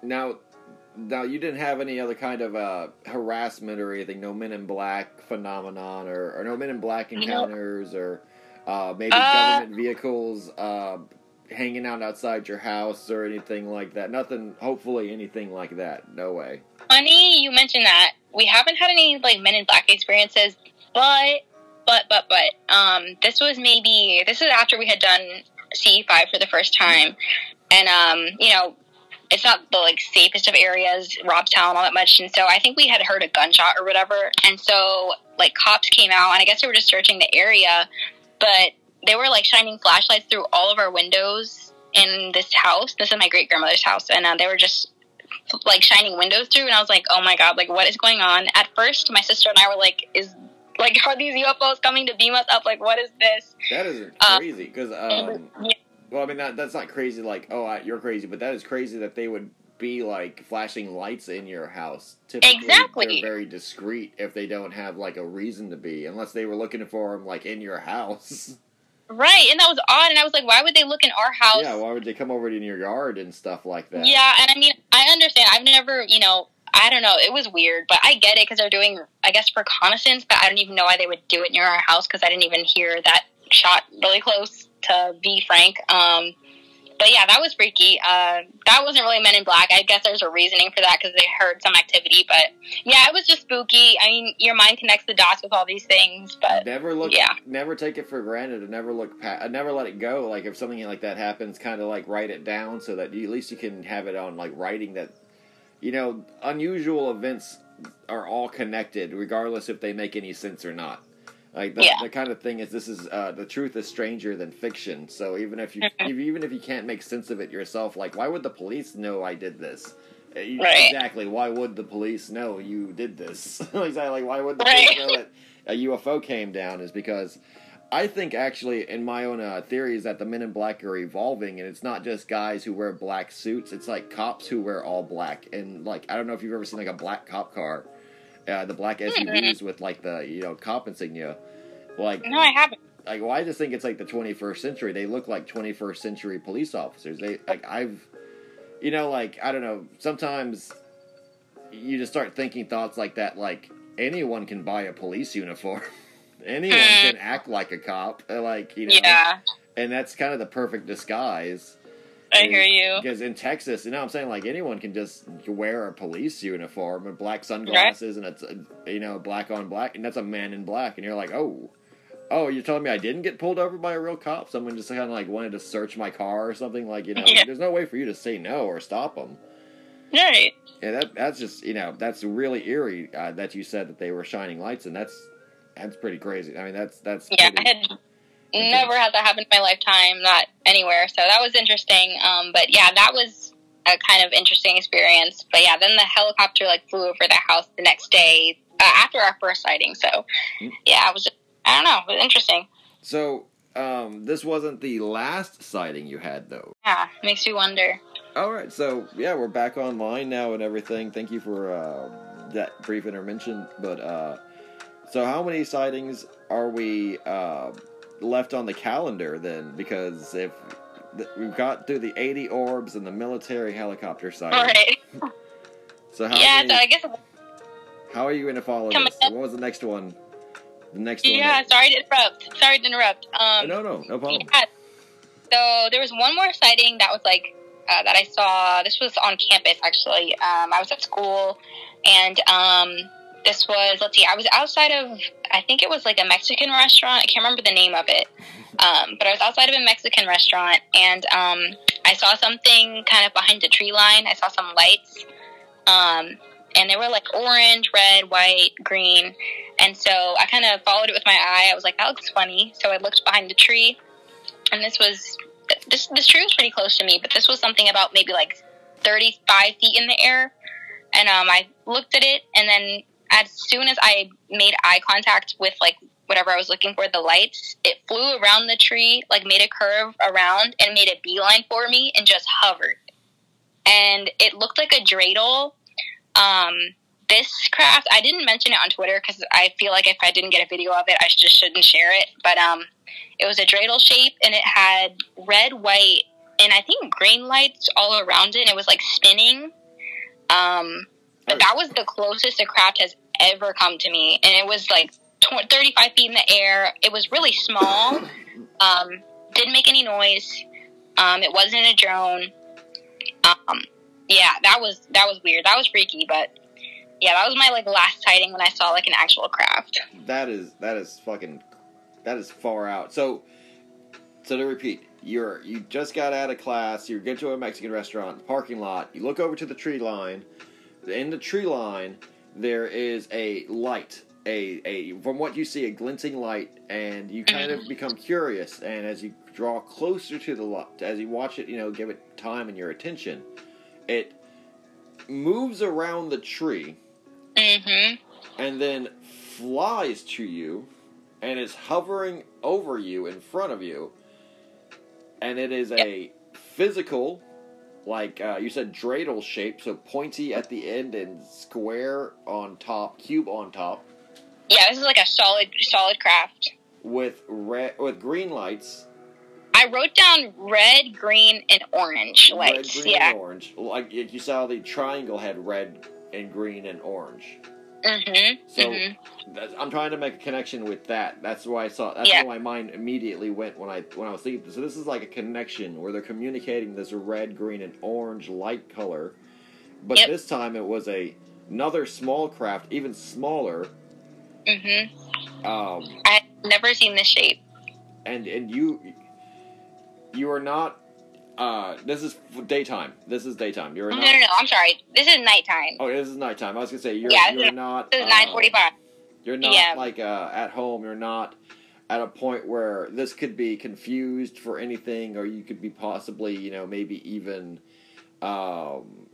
Now, now you didn't have any other kind of uh, harassment or anything, no Men in Black phenomenon, or, or no Men in Black encounters, or uh, maybe Uh, government vehicles uh, hanging out outside your house or anything like that. Nothing. Hopefully, anything like that. No way. Funny you mentioned that. We haven't had any like Men in Black experiences, but but but but um, this was maybe this is after we had done CE five for the first time, and um, you know. It's not the like safest of areas, Robstown, all that much, and so I think we had heard a gunshot or whatever, and so like cops came out, and I guess they were just searching the area, but they were like shining flashlights through all of our windows in this house. This is my great grandmother's house, and uh, they were just like shining windows through, and I was like, oh my god, like what is going on? At first, my sister and I were like, is like are these UFOs coming to beam us up? Like what is this? That isn't Uh, crazy because um, yeah. Well, I mean that, that's not crazy. Like, oh, I, you're crazy, but that is crazy that they would be like flashing lights in your house. Typically, Exactly. they're very discreet if they don't have like a reason to be, unless they were looking for them like in your house. Right, and that was odd, and I was like, why would they look in our house? yeah, why would they come over in your yard and stuff like that? Yeah, and I mean, I understand. I've never, you know, I don't know. It was weird, but I get it because they're doing, I guess, reconnaissance. But I don't even know why they would do it near our house because I didn't even hear that shot really close. To be frank, um, but yeah, that was freaky. Uh, that wasn't really Men in Black. I guess there's a reasoning for that because they heard some activity. But yeah, it was just spooky. I mean, your mind connects the dots with all these things. But never look, yeah. never take it for granted, and never look, pa- never let it go. Like if something like that happens, kind of like write it down so that you, at least you can have it on like writing that. You know, unusual events are all connected, regardless if they make any sense or not. Like the, Yeah. the kind of thing is, this is uh, the truth is stranger than fiction. So even if you, Mhm. even if you can't make sense of it yourself, like why would the police know I did this? Uh, Right. Exactly. Why would the police know you did this? exactly. Like why would the Right. police know that a UFO came down? Is because I think actually, in my own uh, theory, is that the Men in Black are evolving, and it's not just guys who wear black suits. It's like cops who wear all black, and like I don't know if you've ever seen like a black cop car, uh, the black SUVs with like the you know cop insignia, like no, I haven't. like well, I just think it's like the 21st century. They look like 21st century police officers. They like I've, you know, like I don't know. Sometimes you just start thinking thoughts like that. Like anyone can buy a police uniform. anyone Mm. can act like a cop. uh, Like you know, Yeah, and that's kind of the perfect disguise. I hear you. Because in Texas, you know, what I'm saying like anyone can just wear a police uniform and black sunglasses, and it's you know black on black, and that's a man in black, and you're like, oh, oh, you're telling me I didn't get pulled over by a real cop? Someone just kind of like wanted to search my car or something, like you know, Yeah. there's no way for you to say no or stop them. Right. Yeah, that that's just you know that's really eerie uh, that you said that they were shining lights, and that's that's pretty crazy. I mean, that's that's Yeah, pretty- I had never had that happen in my lifetime, not anywhere. So that was interesting. Um, but yeah, that was a kind of interesting experience. But yeah, then the helicopter like flew over the house the next day uh, after our first sighting. So Hmm. yeah, it was. I don't know. It was interesting. So um, this wasn't the last sighting you had though. Yeah, makes you wonder. All right, so yeah, we're back online now and everything. Thank you for uh, that brief intervention. But uh, so, how many sightings are we uh, left on the calendar then? Because if th- we've got through the eighty orbs and the military helicopter sighting, All right. so how Yeah. So I guess. how are you going to follow this? again? What was the next one? The next one. Yeah. that- Sorry to interrupt. Sorry to interrupt. Um. no, no, no problem. Yeah. So there was one more sighting that was like uh, that I saw. This was on campus actually. Um, I was at school, and um, this was let's see. I was outside of I think it was like a Mexican restaurant. I can't remember the name of it, um, but I was outside of a Mexican restaurant, and um, I saw something kind of behind the tree line. I saw some lights. Um, and they were like orange, red, white, green. And so I kind of followed it with my eye. I was like, that looks funny. So I looked behind the tree, and this was this this tree was pretty close to me, but this was something about maybe like 35 feet in the air. And um, I looked at it, and then as soon as I made eye contact with like whatever I was looking for, the lights, it flew around the tree, like made a curve around, and made a beeline for me, and just hovered. And it looked like a dreidel. Um, this craft, I didn't mention it on Twitter because I feel like if I didn't get a video of it, I just shouldn't share it. But um, it was a dreidel shape, and it had red, white, and I think green lights all around it. And it was like spinning. Um, but that was the closest a craft has ever come to me, and it was like tw- 35 feet in the air. It was really small. Um, didn't make any noise. Um, it wasn't a drone. Um, yeah, that was that was weird. That was freaky, but yeah, that was my like last sighting when I saw like an actual craft. That is that is fucking that is far out. So so to repeat, you're you just got out of class, you get to a Mexican restaurant, parking lot, you look over to the tree line. In the tree line there is a light. A, a from what you see a glinting light and you kind of become curious and as you draw closer to the light as you watch it you know give it time and your attention it moves around the tree Mm-hmm. and then flies to you and is hovering over you in front of you and it is a physical like uh, you said dreidel shape so pointy at the end and square on top cube on top Yeah, this is like a solid solid craft. with red with green lights I wrote down red, green, and orange lights. red green yeah. and orange like you saw the triangle had red and green and orange Mm-hmm. So mm-hmm. I'm trying to make a connection with that. That's why I saw. That's Yeah. where my mind immediately went when I when I was thinking. So this is like a connection where they're communicating this red, green, and orange light color, but Yep. this time it was a another small craft, even smaller. Mm-hmm. Um, I've never seen this shape. and and you you are not. Uh, this is daytime. This is daytime. You're No, not. no, no. I'm sorry. This is nighttime. Oh, this is nighttime. I was gonna say you're Yeah, you're not. This is uh, nine forty-five. You're not Yeah. like uh, at home. You're not at a point where this could be confused for anything, or you could be possibly, you know, maybe even. Um,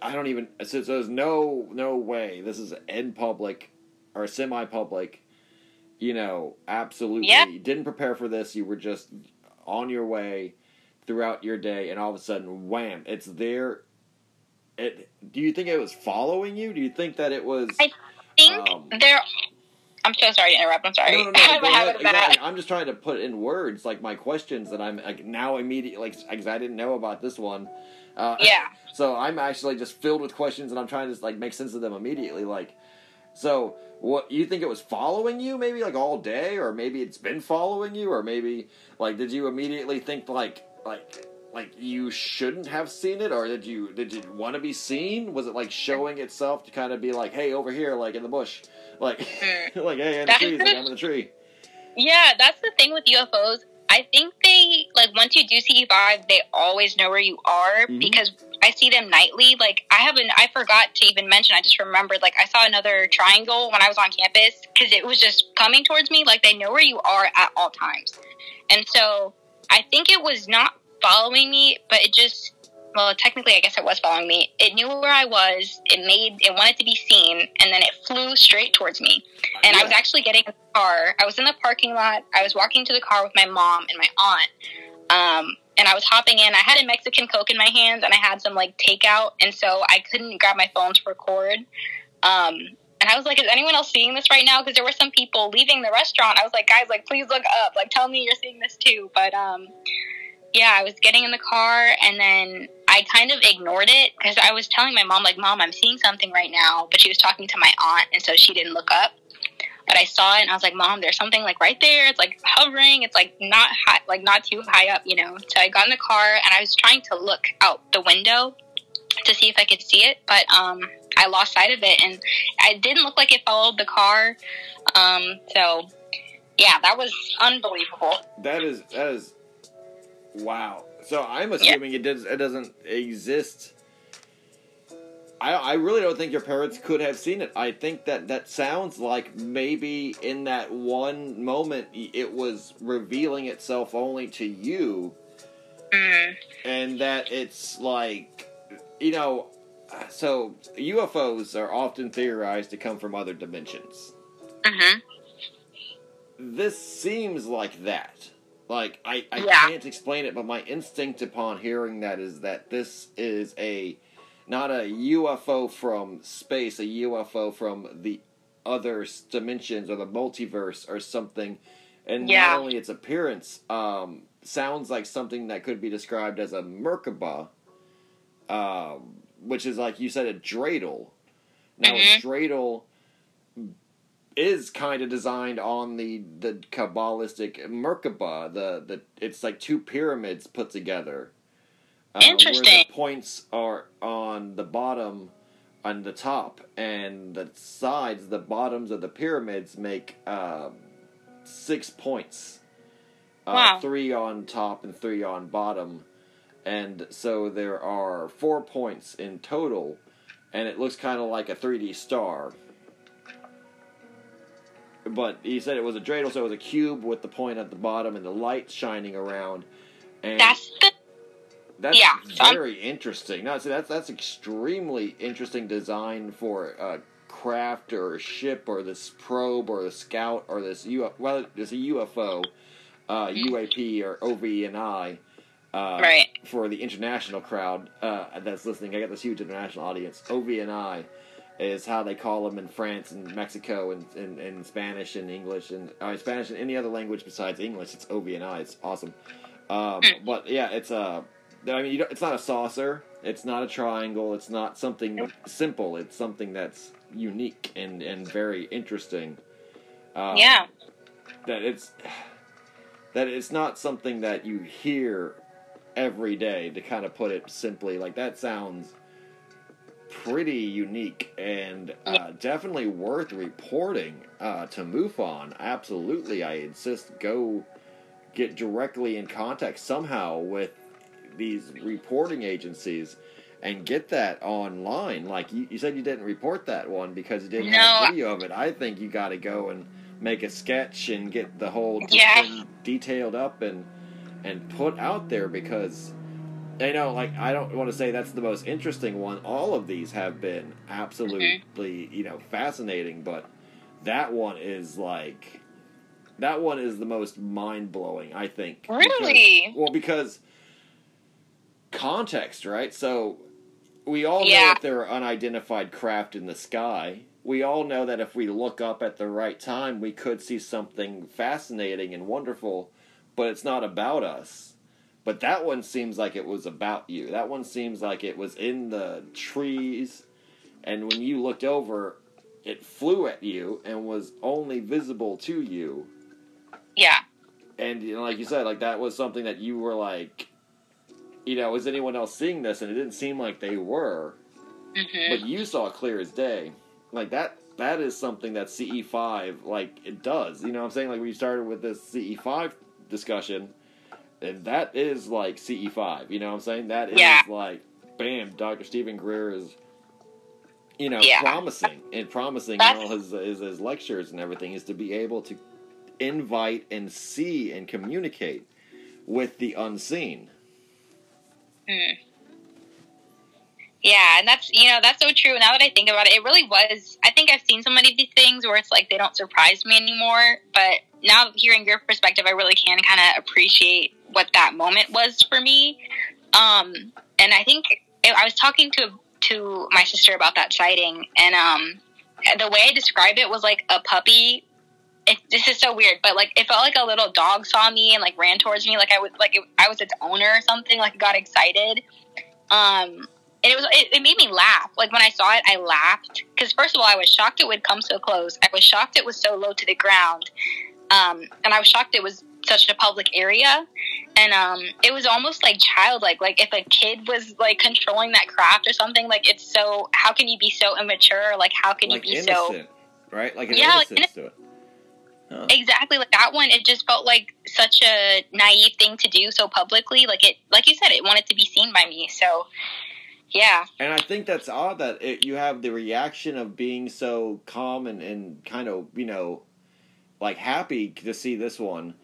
I don't even. So, so there's no no way this is in public or semi public. You know, absolutely. Yep. You didn't prepare for this. You were just on your way throughout your day, and all of a sudden, wham! It's there. It. Do you think it was following you? Do you think that it was? I think Um, there. I'm so sorry to interrupt. I'm sorry. No, no, no. I have go a ahead. habit of that. Exactly. I'm just trying to put in words like my questions that I'm like now immediately like because I didn't know about this one. Uh, Yeah. So I'm actually just filled with questions and I'm trying to like make sense of them immediately. Like, so what you think it was following you maybe like all day, or maybe it's been following you, or maybe like did you immediately think like like like you shouldn't have seen it, or did you did you want to be seen? Was it like showing itself to kind of be like, hey, over here, like in the bush, like Mm. like hey, in the trees, like. I'm in the tree. Yeah, that's the thing with UFOs. I think they like once you do CE5, they always know where you are Mhm. because I see them nightly. Like I haven't, I forgot to even mention. I just remembered. Like I saw another triangle when I was on campus because it was just coming towards me. Like they know where you are at all times, and so I think it was not following me, but it just. Well, technically, I guess it was following me. It knew where I was. It made it wanted to be seen, and then it flew straight towards me. And I was actually getting in the car. I was in the parking lot. I was walking to the car with my mom and my aunt. Um, and I was hopping in. I had a Mexican Coke in my hands and I had some like takeout. And so I couldn't grab my phone to record. Um, and I was like, is anyone else seeing this right now? Because there were some people leaving the restaurant. I was like, guys, like, please look up. Like, tell me you're seeing this too. But um, yeah, I was getting in the car and then I kind of ignored it because I was telling my mom, like, Mom, I'm seeing something right now. But she was talking to my aunt, and so she didn't look up. But I saw it and I was like, Mom, there's something like right there. It's like hovering. It's like not high, like not too high up, you know. So I got in the car and I was trying to look out the window to see if I could see it, but um, I lost sight of it, and it didn't look like it followed the car. Um, so yeah, that was unbelievable. That is that is wow. So I'm assuming it does it doesn't exist. I I really don't think your parents could have seen it. I think that that sounds like maybe in that one moment it was revealing itself only to you, Mm. and that it's like you know. So UFOs are often theorized to come from other dimensions. hmm this seems like that. Like I, I Yeah. can't explain it, but my instinct upon hearing that is that this is a not a UFO from space, a UFO from the other dimensions or the multiverse or something. And Yeah. not only its appearance um, sounds like something that could be described as a Merkaba, um, which is like you said, a dreidel. Now, a Mhm. dreidel is kind of designed on the the kabbalistic Merkaba. The the it's like two pyramids put together. uh, Where Interesting. the points are on the bottom, on the top, and the sides, the bottoms of the pyramids make uh, six points. Uh, Wow. Three on top and three on bottom, and so there are four points in total, and it looks kind of like a 3D star but he said it was a dreidel, so it was a cube with the point at the bottom and the light shining around. And That's the that's yeah, so I'm- very interesting. No, so that's that's extremely interesting design for a craft or a ship or this probe or the scout or this UFO. Well, it's a UFO, uh, UAP or OVNI. Uh, Right. For the international crowd uh, that's listening, I got this huge international audience. OVNI is how they call them in France and Mexico and in, in Spanish and English and uh, Spanish and any other language besides English. It's OVNI. It's awesome. Um, Hmm. but yeah, it's a I mean, you don't, it's not a saucer. It's not a triangle. It's not something simple. It's something that's unique and and very interesting. Um, yeah. That it's that it's not something that you hear every day. To kind of put it simply, like that sounds pretty unique and uh, definitely worth reporting uh, to MUFON. Absolutely, I insist. Go get directly in contact somehow with these reporting agencies and get that online. Like you, you said, you didn't report that one because you didn't No. have video of it. I think you got to go and make a sketch and get the whole Yeah. detailed up and and put out there because I know, like, I don't want to say that's the most interesting one. All of these have been absolutely, mm-hmm. you know, fascinating, but that one is like, that one is the most mind blowing, I think. Because- Really? well, because context, right? So we all know Yeah. that there are unidentified craft in the sky. We all know that if we look up at the right time, we could see something fascinating and wonderful, but it's not about us. But that one seems like it was about you. That one seems like it was in the trees, and when you looked over, it flew at you and was only visible to you. Yeah. And you know, like you said, like that was something that you were like, you know, was anyone else seeing this? And it didn't seem like they were, hmm but you saw clear as day. Like that. That is something that CE five like it does. You know what I'm saying? Like we started with this CE five discussion, and that is like CE five. You know what I'm saying? That is Yeah. like, bam, Dr. Steven Greer is, you know, Yeah. promising and promising in all his, his his lectures and everything is to be able to invite and see and communicate with the unseen. Mm. Yeah, and that's you know that's so true. Now that I think about it, it really was. I think I've seen so many of these things where it's like they don't surprise me anymore. But now hearing your perspective, I really can kind of appreciate what that moment was for me. Um, and I think I was talking to to my sister about that sighting, and um, the way I described it was like a puppy. It, this is so weird, but like it felt like a little dog saw me and like ran towards me, like I was like it, I was its owner or something. Like got excited. Um, and it was it, it made me laugh. Like when I saw it, I laughed because first of all, I was shocked it would come so close. I was shocked it was so low to the ground, um, and I was shocked it was such a public area. And um, it was almost like childlike. Like if a kid was like controlling that craft or something. Like it's so. How can you be so immature? Like how can like you be innocent, so right? Like Yeah, like to it. Huh. exactly like that one? It just felt like such a naive thing to do so publicly. Like it, like you said, it wanted to be seen by me. So. Yeah, And I think that's odd that it, you have the reaction of being so calm and, and kind of, you know, like happy to see this one.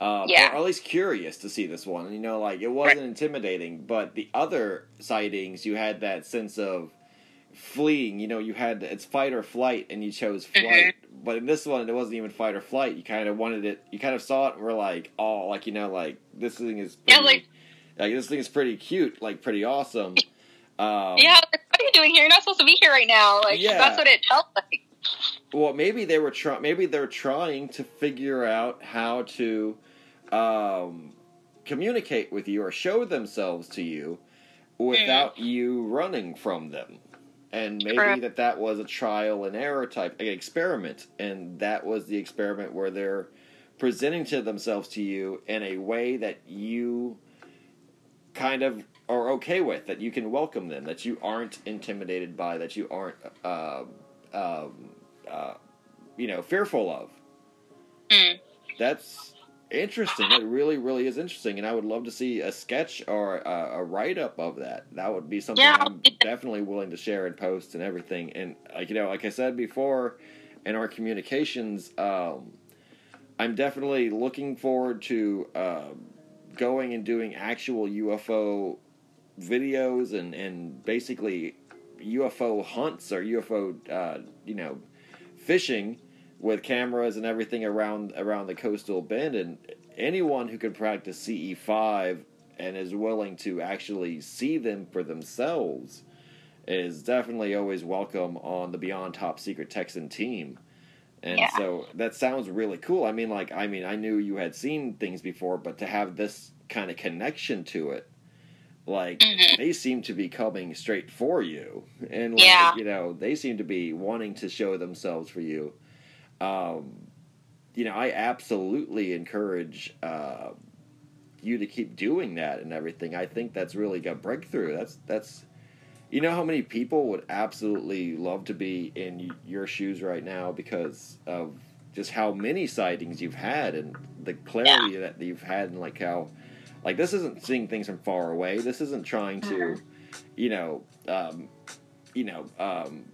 Uh, Yeah. Or at least curious to see this one. You know, like it wasn't intimidating, but the other sightings, you had that sense of fleeing. You know, you had it's fight or flight, and you chose flight. Mm-hmm. But in this one, it wasn't even fight or flight. You kind of wanted it. You kind of saw it and were like, oh, like you know, like this thing is Yeah, like- like this thing is pretty cute, like pretty awesome. Um, yeah. What are you doing here? You're not supposed to be here right now. Like Yeah. that's what it felt like. Well, maybe they were trying. Maybe they're trying to figure out how to um, communicate with you or show themselves to you without you running from them. And maybe that that was a trial and error type experiment, and that was the experiment where they're presenting to themselves to you in a way that you kind of are okay with, that you can welcome them, that you aren't intimidated by, that you aren't, uh, um, uh, you know, fearful of. Mm. That's interesting. It really, really is interesting, and I would love to see a sketch or a, a write up of that. That would be something Yeah. I'm definitely willing to share and post and everything. And like you know, like I said before, in our communications, um, I'm definitely looking forward to um going and doing actual UFO videos and and basically UFO hunts or UFO, uh, you know, fishing with cameras and everything around around the coastal bend and anyone who can practice CE5 and is willing to actually see them for themselves is definitely always welcome on the Beyond Top Secret Texan team. And Yeah. so that sounds really cool. I mean like I mean I knew you had seen things before but to have this kind of connection to it like Mhm. they seem to be coming straight for you, and like, Yeah. you know they seem to be wanting to show themselves for you. Um, you know, I absolutely encourage uh, you to keep doing that and everything. I think that's really a breakthrough. That's that's. You know how many people would absolutely love to be in your shoes right now because of just how many sightings you've had and the clarity that you've had and like how like this isn't seeing things from far away. This isn't trying to, Mhm. you know, um, you know, um,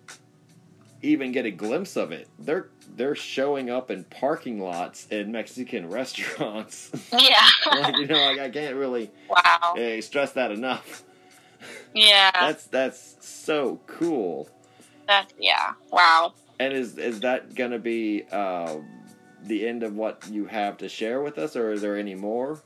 even get a glimpse of it. They're they're showing up in parking lots in Mexican restaurants. Yeah. like you know, like I can't really wow. eh, stress that enough. Yeah. That's that's so cool. That's yeah. Wow. And is is that gonna be um, the end of what you have to share with us, or is there any more?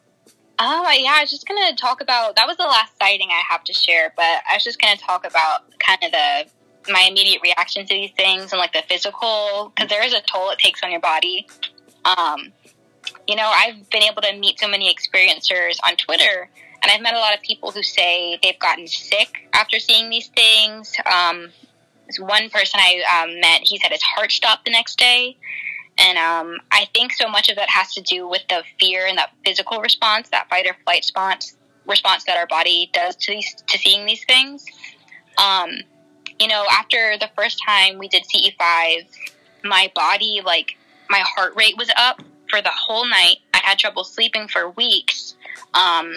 Um, yeah, I was just gonna talk about that was the last sighting I have to share, but I was just gonna talk about kind of the my immediate reaction to these things and like the physical because there is a toll it takes on your body. Um, you know, I've been able to meet so many experiencers on Twitter, and I've met a lot of people who say they've gotten sick after seeing these things. Um, one person I um, met, he said his heart stopped the next day. And um, I think so much of that has to do with the fear and that physical response, that fight or flight response, response that our body does to these to seeing these things. Um, you know, after the first time we did CE5, my body, like my heart rate was up for the whole night. I had trouble sleeping for weeks. Um,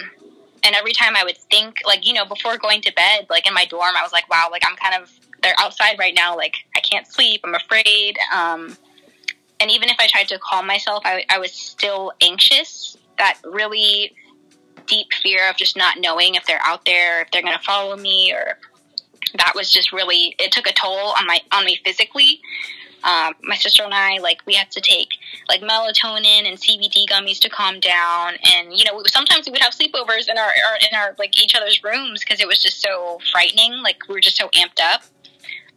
and every time I would think, like, you know, before going to bed, like in my dorm, I was like, wow, like I'm kind of, they're outside right now. Like I can't sleep. I'm afraid. Um, and even if I tried to calm myself, I, I was still anxious. That really deep fear of just not knowing if they're out there, if they're going to follow me, or that was just really it took a toll on my on me physically. Um, my sister and I like we had to take like melatonin and CBD gummies to calm down, and you know we, sometimes we would have sleepovers in our, our in our like each other's rooms because it was just so frightening. Like we were just so amped up.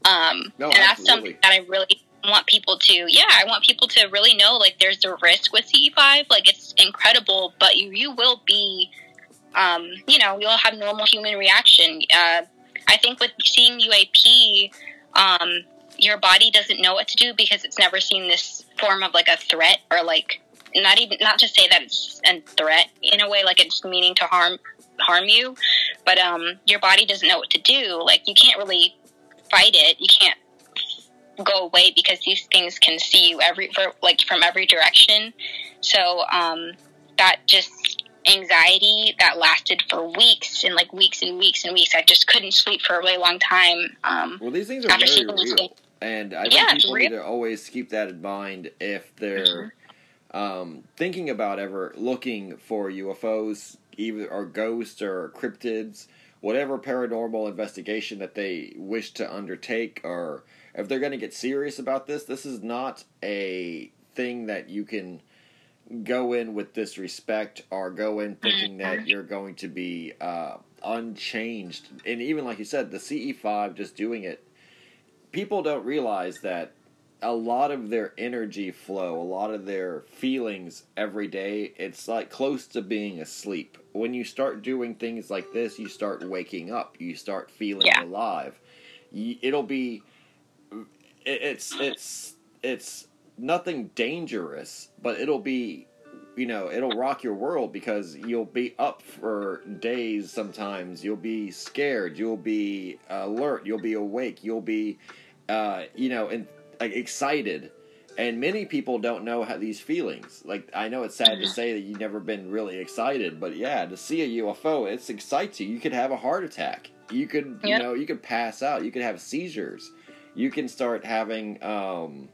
Um, No, and that's something that I really want people to yeah i want people to really know like there's a risk with ce5 like it's incredible but you you will be um you know you'll have normal human reaction. Uh i think with seeing uap um your body doesn't know what to do because it's never seen this form of like a threat or like not even not to say that it's a threat in a way like it's meaning to harm harm you but um your body doesn't know what to do. Like you can't really fight it. You can't go away because these things can see you every for, like from every direction. So um, that just anxiety that lasted for weeks and like weeks and weeks and weeks. I just couldn't sleep for a really long time. Um, Well, these things are very real, and I Yeah, think it's people need to always keep that in mind if they're um, thinking about ever looking for UFOs, either or ghosts or cryptids, whatever paranormal investigation that they wish to undertake, or if they're going to get serious about this. This is not a thing that you can go in with disrespect or go in thinking that you're going to be uh, unchanged. And even like you said, the CE5 just doing it, people don't realize that a lot of their energy flow, a lot of their feelings every day, it's like close to being asleep. When you start doing things like this, you start waking up, you start feeling Yeah. alive. It'll be it- it's it's it's nothing dangerous, but it'll be you know it'll rock your world because you'll be up for days sometimes. You'll be scared. You'll be alert. You'll be awake. You'll be uh, you know and like excited. And many people don't know how these feelings. Like i know it's sad to say that you've never been really excited but yeah to see a ufo it excites you. You could have a heart attack. You could you know you could pass out. You could have seizures you can start having um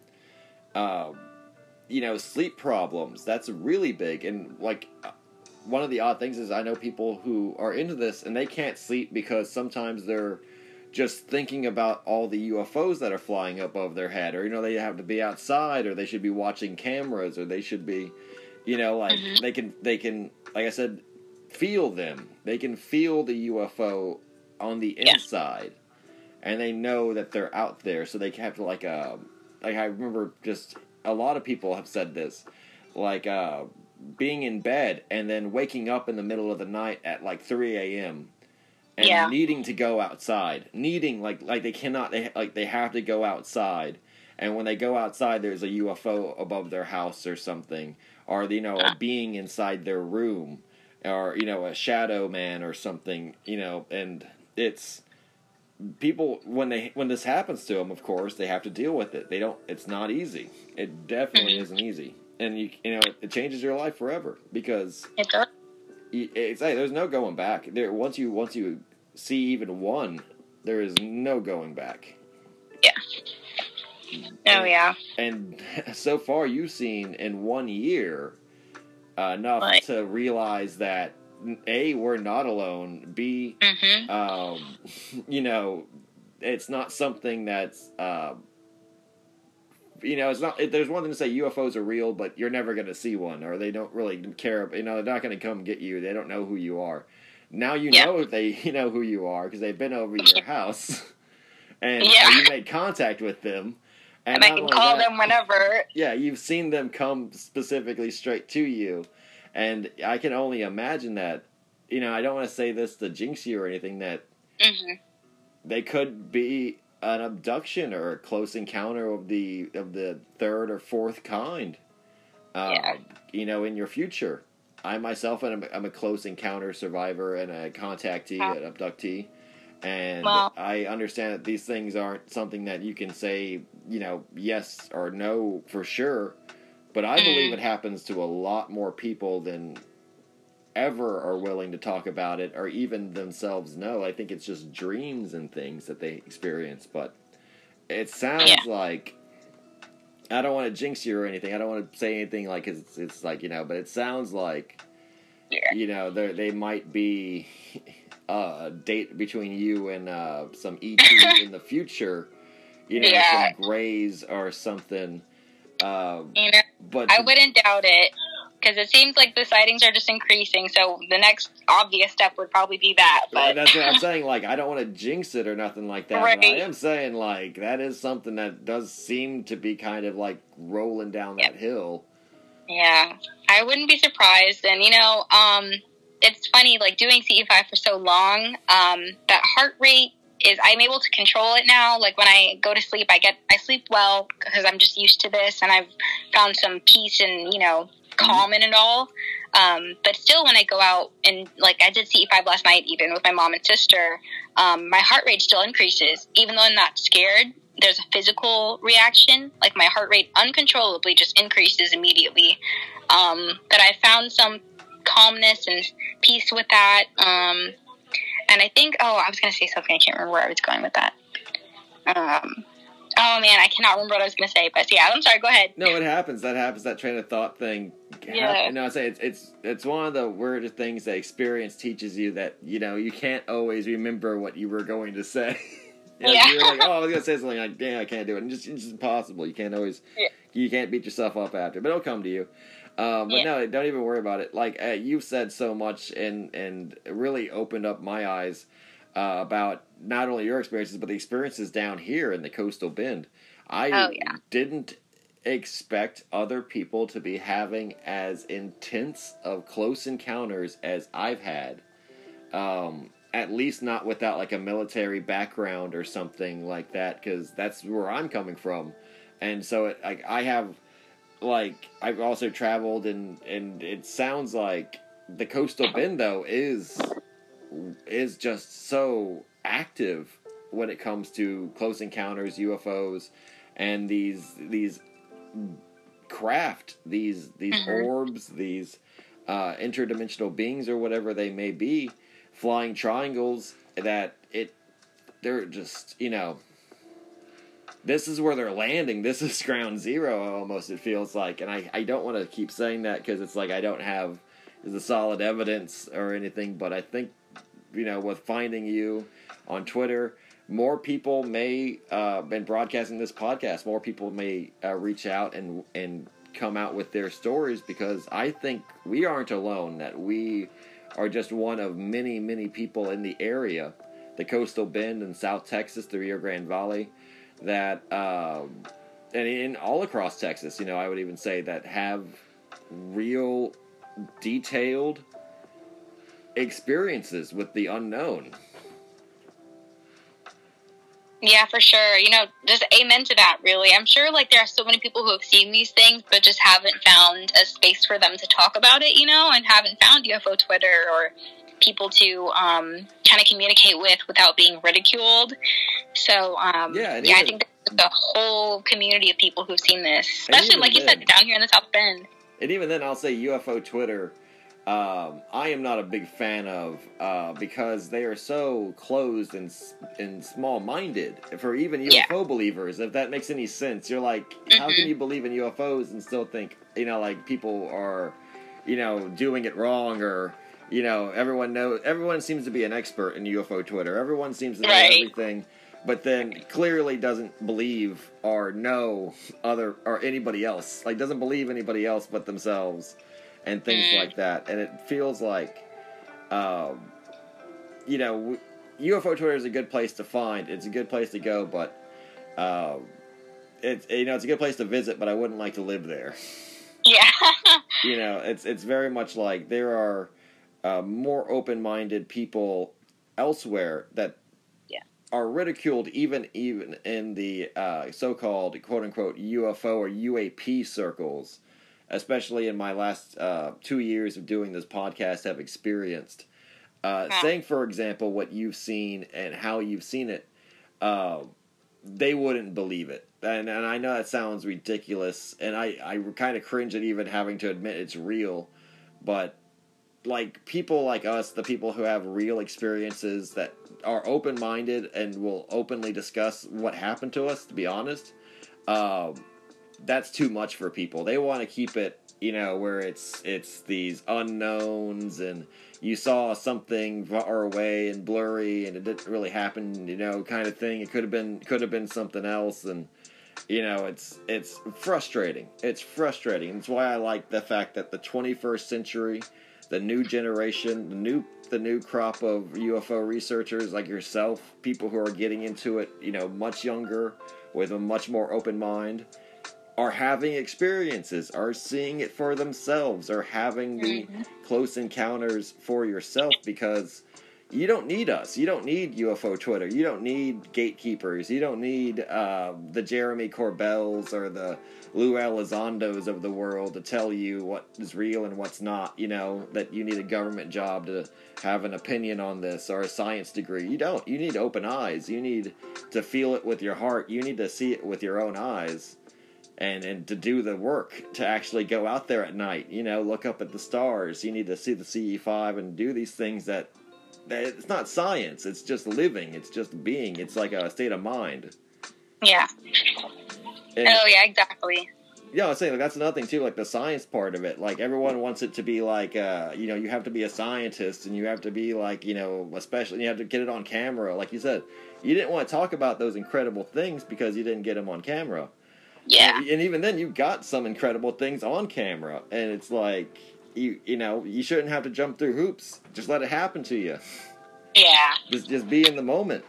uh, you know sleep problems that's really big and like uh, one of the odd things is i know people who are into this and they can't sleep because sometimes they're just thinking about all the UFOs that are flying up over their head, or you know, they have to be outside, or they should be watching cameras, or they should be, you know, like Mhm. they can they can like I said, feel them. They can feel the UFO on the Yeah. inside, and they know that they're out there. So they have to like uh like I remember just a lot of people have said this, like uh being in bed and then waking up in the middle of the night at like three a.m and Yeah. needing to go outside, needing like like they cannot they like they have to go outside, and when they go outside, there's a UFO above their house or something, or you know a being inside their room, or you know a shadow man or something, you know, and it's people when they when this happens to them of course they have to deal with it they don't it's not easy it definitely Mhm. isn't easy and you you know it, changes your life forever because It does. it's hey, there's no going back there once you once you see even one there is no going back Yeah. Oh yeah. and so far you've seen in one year uh, enough to realize that a we're not alone b Mhm. um, you know, it's not something that's, uh, you know, it's not. It, there's one thing to say UFOs are real, but you're never going to see one, or they don't really care. You know, they're not going to come get you. They don't know who you are. Now you Yeah. know they you know who you are because they've been over your house, and Yeah. you made contact with them. And I can call that- them whenever. yeah, you've seen them come specifically straight to you, and I can only imagine that. You know, I don't want to say this to jinx you or anything. That hmm they could be an abduction or a close encounter of the of the third or fourth kind. Uh, Yeah. You know, in your future, I myself am I'm a close encounter survivor and a contactee, an abductee, and I understand that these things aren't something that you can say, you know, yes or no for sure. But I believe Mm. it happens to a lot more people than ever are willing to talk about it or even themselves know. I think it's just dreams and things that they experience. But it sounds Yeah. like I don't want to jinx you or anything. I don't want to say anything like it's, it's like you know. But it sounds like Yeah. you know they they might be uh, a date between you and uh, some ET in the future. You know, Yeah. some Greys or something. Um, You know, but I wouldn't doubt it because it seems like the sightings are just increasing. So the next obvious step would probably be that. But that's what I'm saying. Like, I don't want to jinx it or nothing like that. But I am saying, like, that is something that does seem to be kind of like rolling down that hill. yeah, I wouldn't be surprised. And you know, um, it's funny like doing CE5 for so long. Um, that heart rate is I'm able to control it now. Like when I go to sleep, I get I sleep well because I'm just used to this, and I've found some peace and you know calm in it all. Um, but still, when I go out and like I did CE5 last night, even with my mom and sister, um, my heart rate still increases, even though I'm not scared. There's a physical reaction, like my heart rate uncontrollably just increases immediately. Um, but I found some calmness and peace with that. Um, and I think, oh, I was going to say something. I can't remember where I was going with that. Um, oh man, I cannot remember what I was going to say. But yeah, I'm sorry. Go ahead. No, it happens. That happens. That train of thought thing. Yeah. You know, I say it's it's it's one of the weirdest things that experience teaches you that you know you can't always remember what you were going to say. You know, Yeah. You're like, oh, I was gonna say something like, damn, I can't do it. And just it's just impossible. You can't always. Yeah. You can't beat yourself up after, but it'll come to you. Um, but Yeah. no, don't even worry about it. Like uh, you've said so much and and really opened up my eyes uh, about not only your experiences but the experiences down here in the coastal bend. I Oh, yeah. didn't expect other people to be having as intense of close encounters as I've had. Um, at least not without like a military background or something like that, because that's where I'm coming from. And so, it, like, I have, like, I've also traveled, and and it sounds like the coastal bend though is is just so active when it comes to close encounters, UFOs, and these these craft, these these Mhm. orbs, these uh, interdimensional beings or whatever they may be, flying triangles. That it, they're just you know. This is where they're landing. This is ground zero. Almost it feels like, and I, I don't want to keep saying that because it's like I don't have the solid evidence or anything. But I think you know with finding you on Twitter, more people may uh, been broadcasting this podcast. More people may uh, reach out and and come out with their stories because I think we aren't alone. That we are just one of many many people in the area, the coastal bend in South Texas, the Rio Grande Valley, that, um, and in all across Texas, you know, I would even say that have real detailed experiences with the unknown. Yeah, for sure. You know, just amen to that, really. I'm sure, like, there are so many people who have seen these things, but just haven't found a space for them to talk about it, you know, and haven't found UFO Twitter or people to um, kind of communicate with without being ridiculed. So, um, Yeah, yeah, I think the whole community of people who've seen this, especially, like you said, down here in the South Bend. And even then, I'll say UFO Twitter. Um, I am not a big fan of uh, because they are so closed and and small minded for even UFO Yeah. believers. If that makes any sense, you're like, how can Mhm. you believe in UFOs and still think you know like people are, you know, doing it wrong or you know everyone knows everyone seems to be an expert in UFO Twitter. Everyone seems to know Right. everything. But then clearly doesn't believe or know other or anybody else. Like doesn't believe anybody else but themselves and things Mm. like that. And it feels like, um, you know, UFO Twitter is a good place to find. It's a good place to go, but um, it's you know it's a good place to visit. But I wouldn't like to live there. Yeah. You know, it's it's very much like there are uh, more open-minded people elsewhere that Yeah. are ridiculed even even in the uh, so-called quote-unquote UFO or UAP circles, especially in my last uh, two years of doing this podcast have experienced. Uh. Saying, for example, what you've seen and how you've seen it, uh, they wouldn't believe it. And, and I know that sounds ridiculous, and I, I kind of cringe at even having to admit it's real, but like people like us, the people who have real experiences that are open minded and will openly discuss what happened to us, to be honest, um, that's too much for people. They want to keep it, you know, where it's it's these unknowns and you saw something far away and blurry and it didn't really happen, you know, kind of thing. It could have been could have been something else and you know, it's it's frustrating. It's frustrating. It's why I like the fact that the 21st century, the new generation, the new the new crop of UFO researchers like yourself, people who are getting into it, you know, much younger with a much more open mind, are having experiences, are seeing it for themselves, are having the mm-hmm. close encounters for yourself because you don't need us. You don't need UFO Twitter. You don't need gatekeepers. You don't need uh, the Jeremy Corbells or the Lou Elizondos of the world to tell you what is real and what's not. You know, that you need a government job to have an opinion on this or a science degree. You don't. You need open eyes. You need to feel it with your heart. You need to see it with your own eyes. And, and to do the work to actually go out there at night, you know, look up at the stars. You need to see the CE5 and do these things that that it's not science it's just living it's just being it's like a state of mind yeah. and Oh, yeah, exactly. yeah i was saying like, that's another thing too like the science part of it like everyone wants it to be like uh you know you have to be a scientist and you have to be like you know especially you have to get it on camera like you said you didn't want to talk about those incredible things because you didn't get them on camera Yeah. and, and even then you got some incredible things on camera and it's like you you know you shouldn't have to jump through hoops just let it happen to you Yeah. just just be in the moment.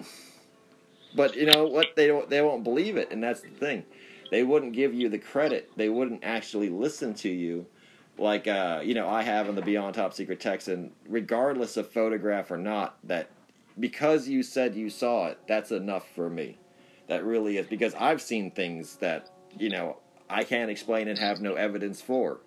But you know what? They don't. They won't believe it, and that's the thing. They wouldn't give you the credit. They wouldn't actually listen to you, like uh, you know I have in the Beyond Top Secret Texan. Regardless of photograph or not, that because you said you saw it, that's enough for me. That really is because I've seen things that you know I can't explain and have no evidence for,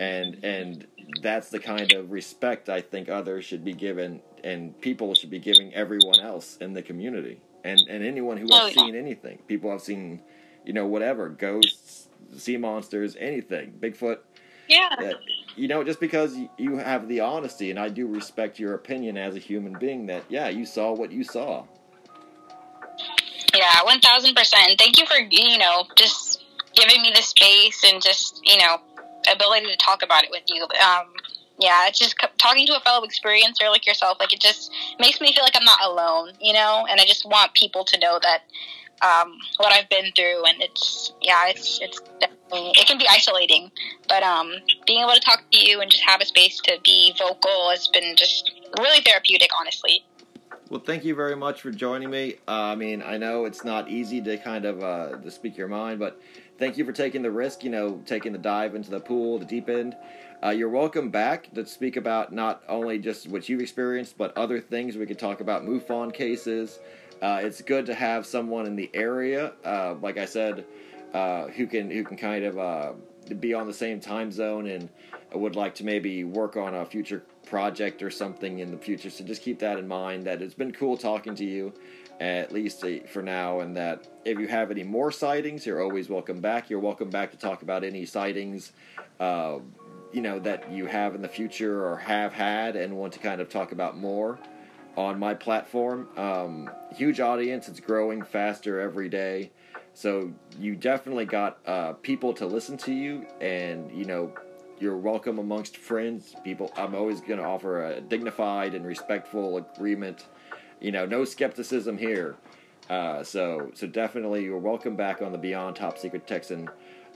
and and that's the kind of respect I think others should be given and people should be giving everyone else in the community and and anyone who Oh, has yeah. seen anything. People have seen, you know, whatever ghosts, sea monsters, anything, Bigfoot. Yeah. That you know, just because you have the honesty, and I do respect your opinion as a human being, that yeah, you saw what you saw. Yeah, one thousand percent. Thank you for you know just giving me the space and just you know ability to talk about it with you. Um, yeah, it's just talking to a fellow experiencer like yourself. Like it just makes me feel like I'm not alone, you know. And I just want people to know that um, what I've been through, and it's yeah, it's it's definitely it can be isolating, but um, being able to talk to you and just have a space to be vocal has been just really therapeutic, honestly. Well, thank you very much for joining me. Uh, I mean, I know it's not easy to kind of uh, to speak your mind, but thank you for taking the risk. You know, taking the dive into the pool, the deep end. Uh, you're welcome back to speak about not only just what you've experienced, but other things. We could talk about MUFON cases. uh, it's good to have someone in the area, uh, like I said, uh, who can who can kind of uh, be on the same time zone and would like to maybe work on a future project or something in the future. So just keep that in mind. That it's been cool talking to you, at least uh, for now, and that if you have any more sightings, you're always welcome back. You're welcome back to talk about any sightings. Uh, you know that you have in the future or have had and want to kind of talk about more on my platform. Um, huge audience, it's growing faster every day. So you definitely got uh, people to listen to you, and you know you're welcome amongst friends. People, I'm always going to offer a dignified and respectful agreement. You know, no skepticism here. Uh, so, so definitely, you're welcome back on the Beyond Top Secret Texan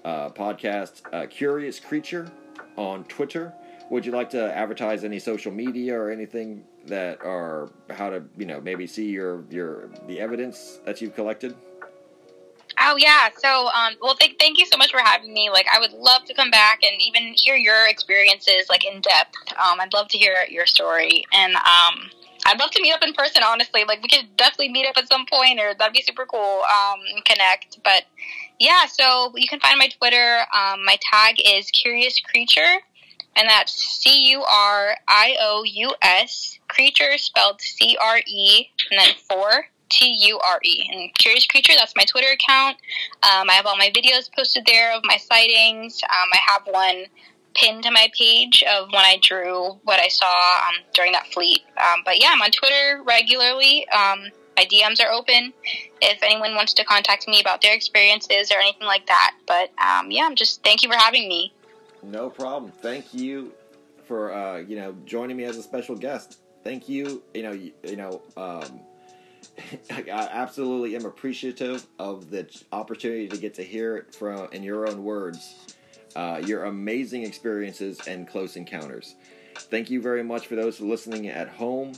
uh, podcast. Uh, Curious Creature on Twitter. Would you like to advertise any social media or anything that are how to you know maybe see your your the evidence that you've collected? Oh yeah. So, um, well, th- thank you so much for having me. Like, I would love to come back and even hear your experiences, like in depth. Um, I'd love to hear your story, and um, I'd love to meet up in person. Honestly, like we could definitely meet up at some point, or that'd be super cool. Um, connect. But yeah, so you can find my Twitter. Um, my tag is Curious Creature, and that's C U R I O U S creature spelled C R E and then four T U R E. And Curious Creature, that's my Twitter account. Um, I have all my videos posted there of my sightings. Um, I have one pinned to my page of when I drew what I saw um, during that fleet. Um, but yeah, I'm on Twitter regularly. Um, my DMs are open if anyone wants to contact me about their experiences or anything like that. But um, yeah, I'm just thank you for having me. No problem. Thank you for uh, you know joining me as a special guest. Thank you. You know you, you know. Um, I absolutely am appreciative of the opportunity to get to hear it from in your own words, uh, your amazing experiences and close encounters. Thank you very much for those listening at home.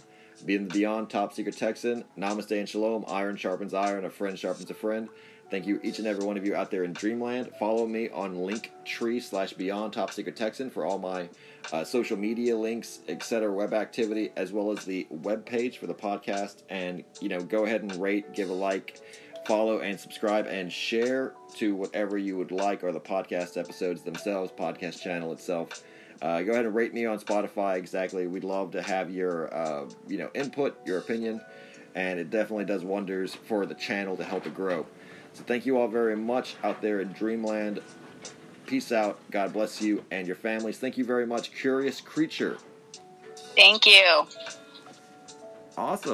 Being the Beyond Top Secret Texan, Namaste and Shalom. Iron sharpens iron, a friend sharpens a friend. Thank you, each and every one of you out there in Dreamland. Follow me on Linktree slash Beyond Top Secret Texan for all my uh, social media links, etc., web activity, as well as the web page for the podcast. And you know, go ahead and rate, give a like, follow, and subscribe, and share to whatever you would like, or the podcast episodes themselves, podcast channel itself. Uh, go ahead and rate me on Spotify. Exactly, we'd love to have your uh, you know input, your opinion, and it definitely does wonders for the channel to help it grow. So thank you all very much out there in Dreamland. Peace out. God bless you and your families. Thank you very much, Curious Creature. Thank you. Awesome.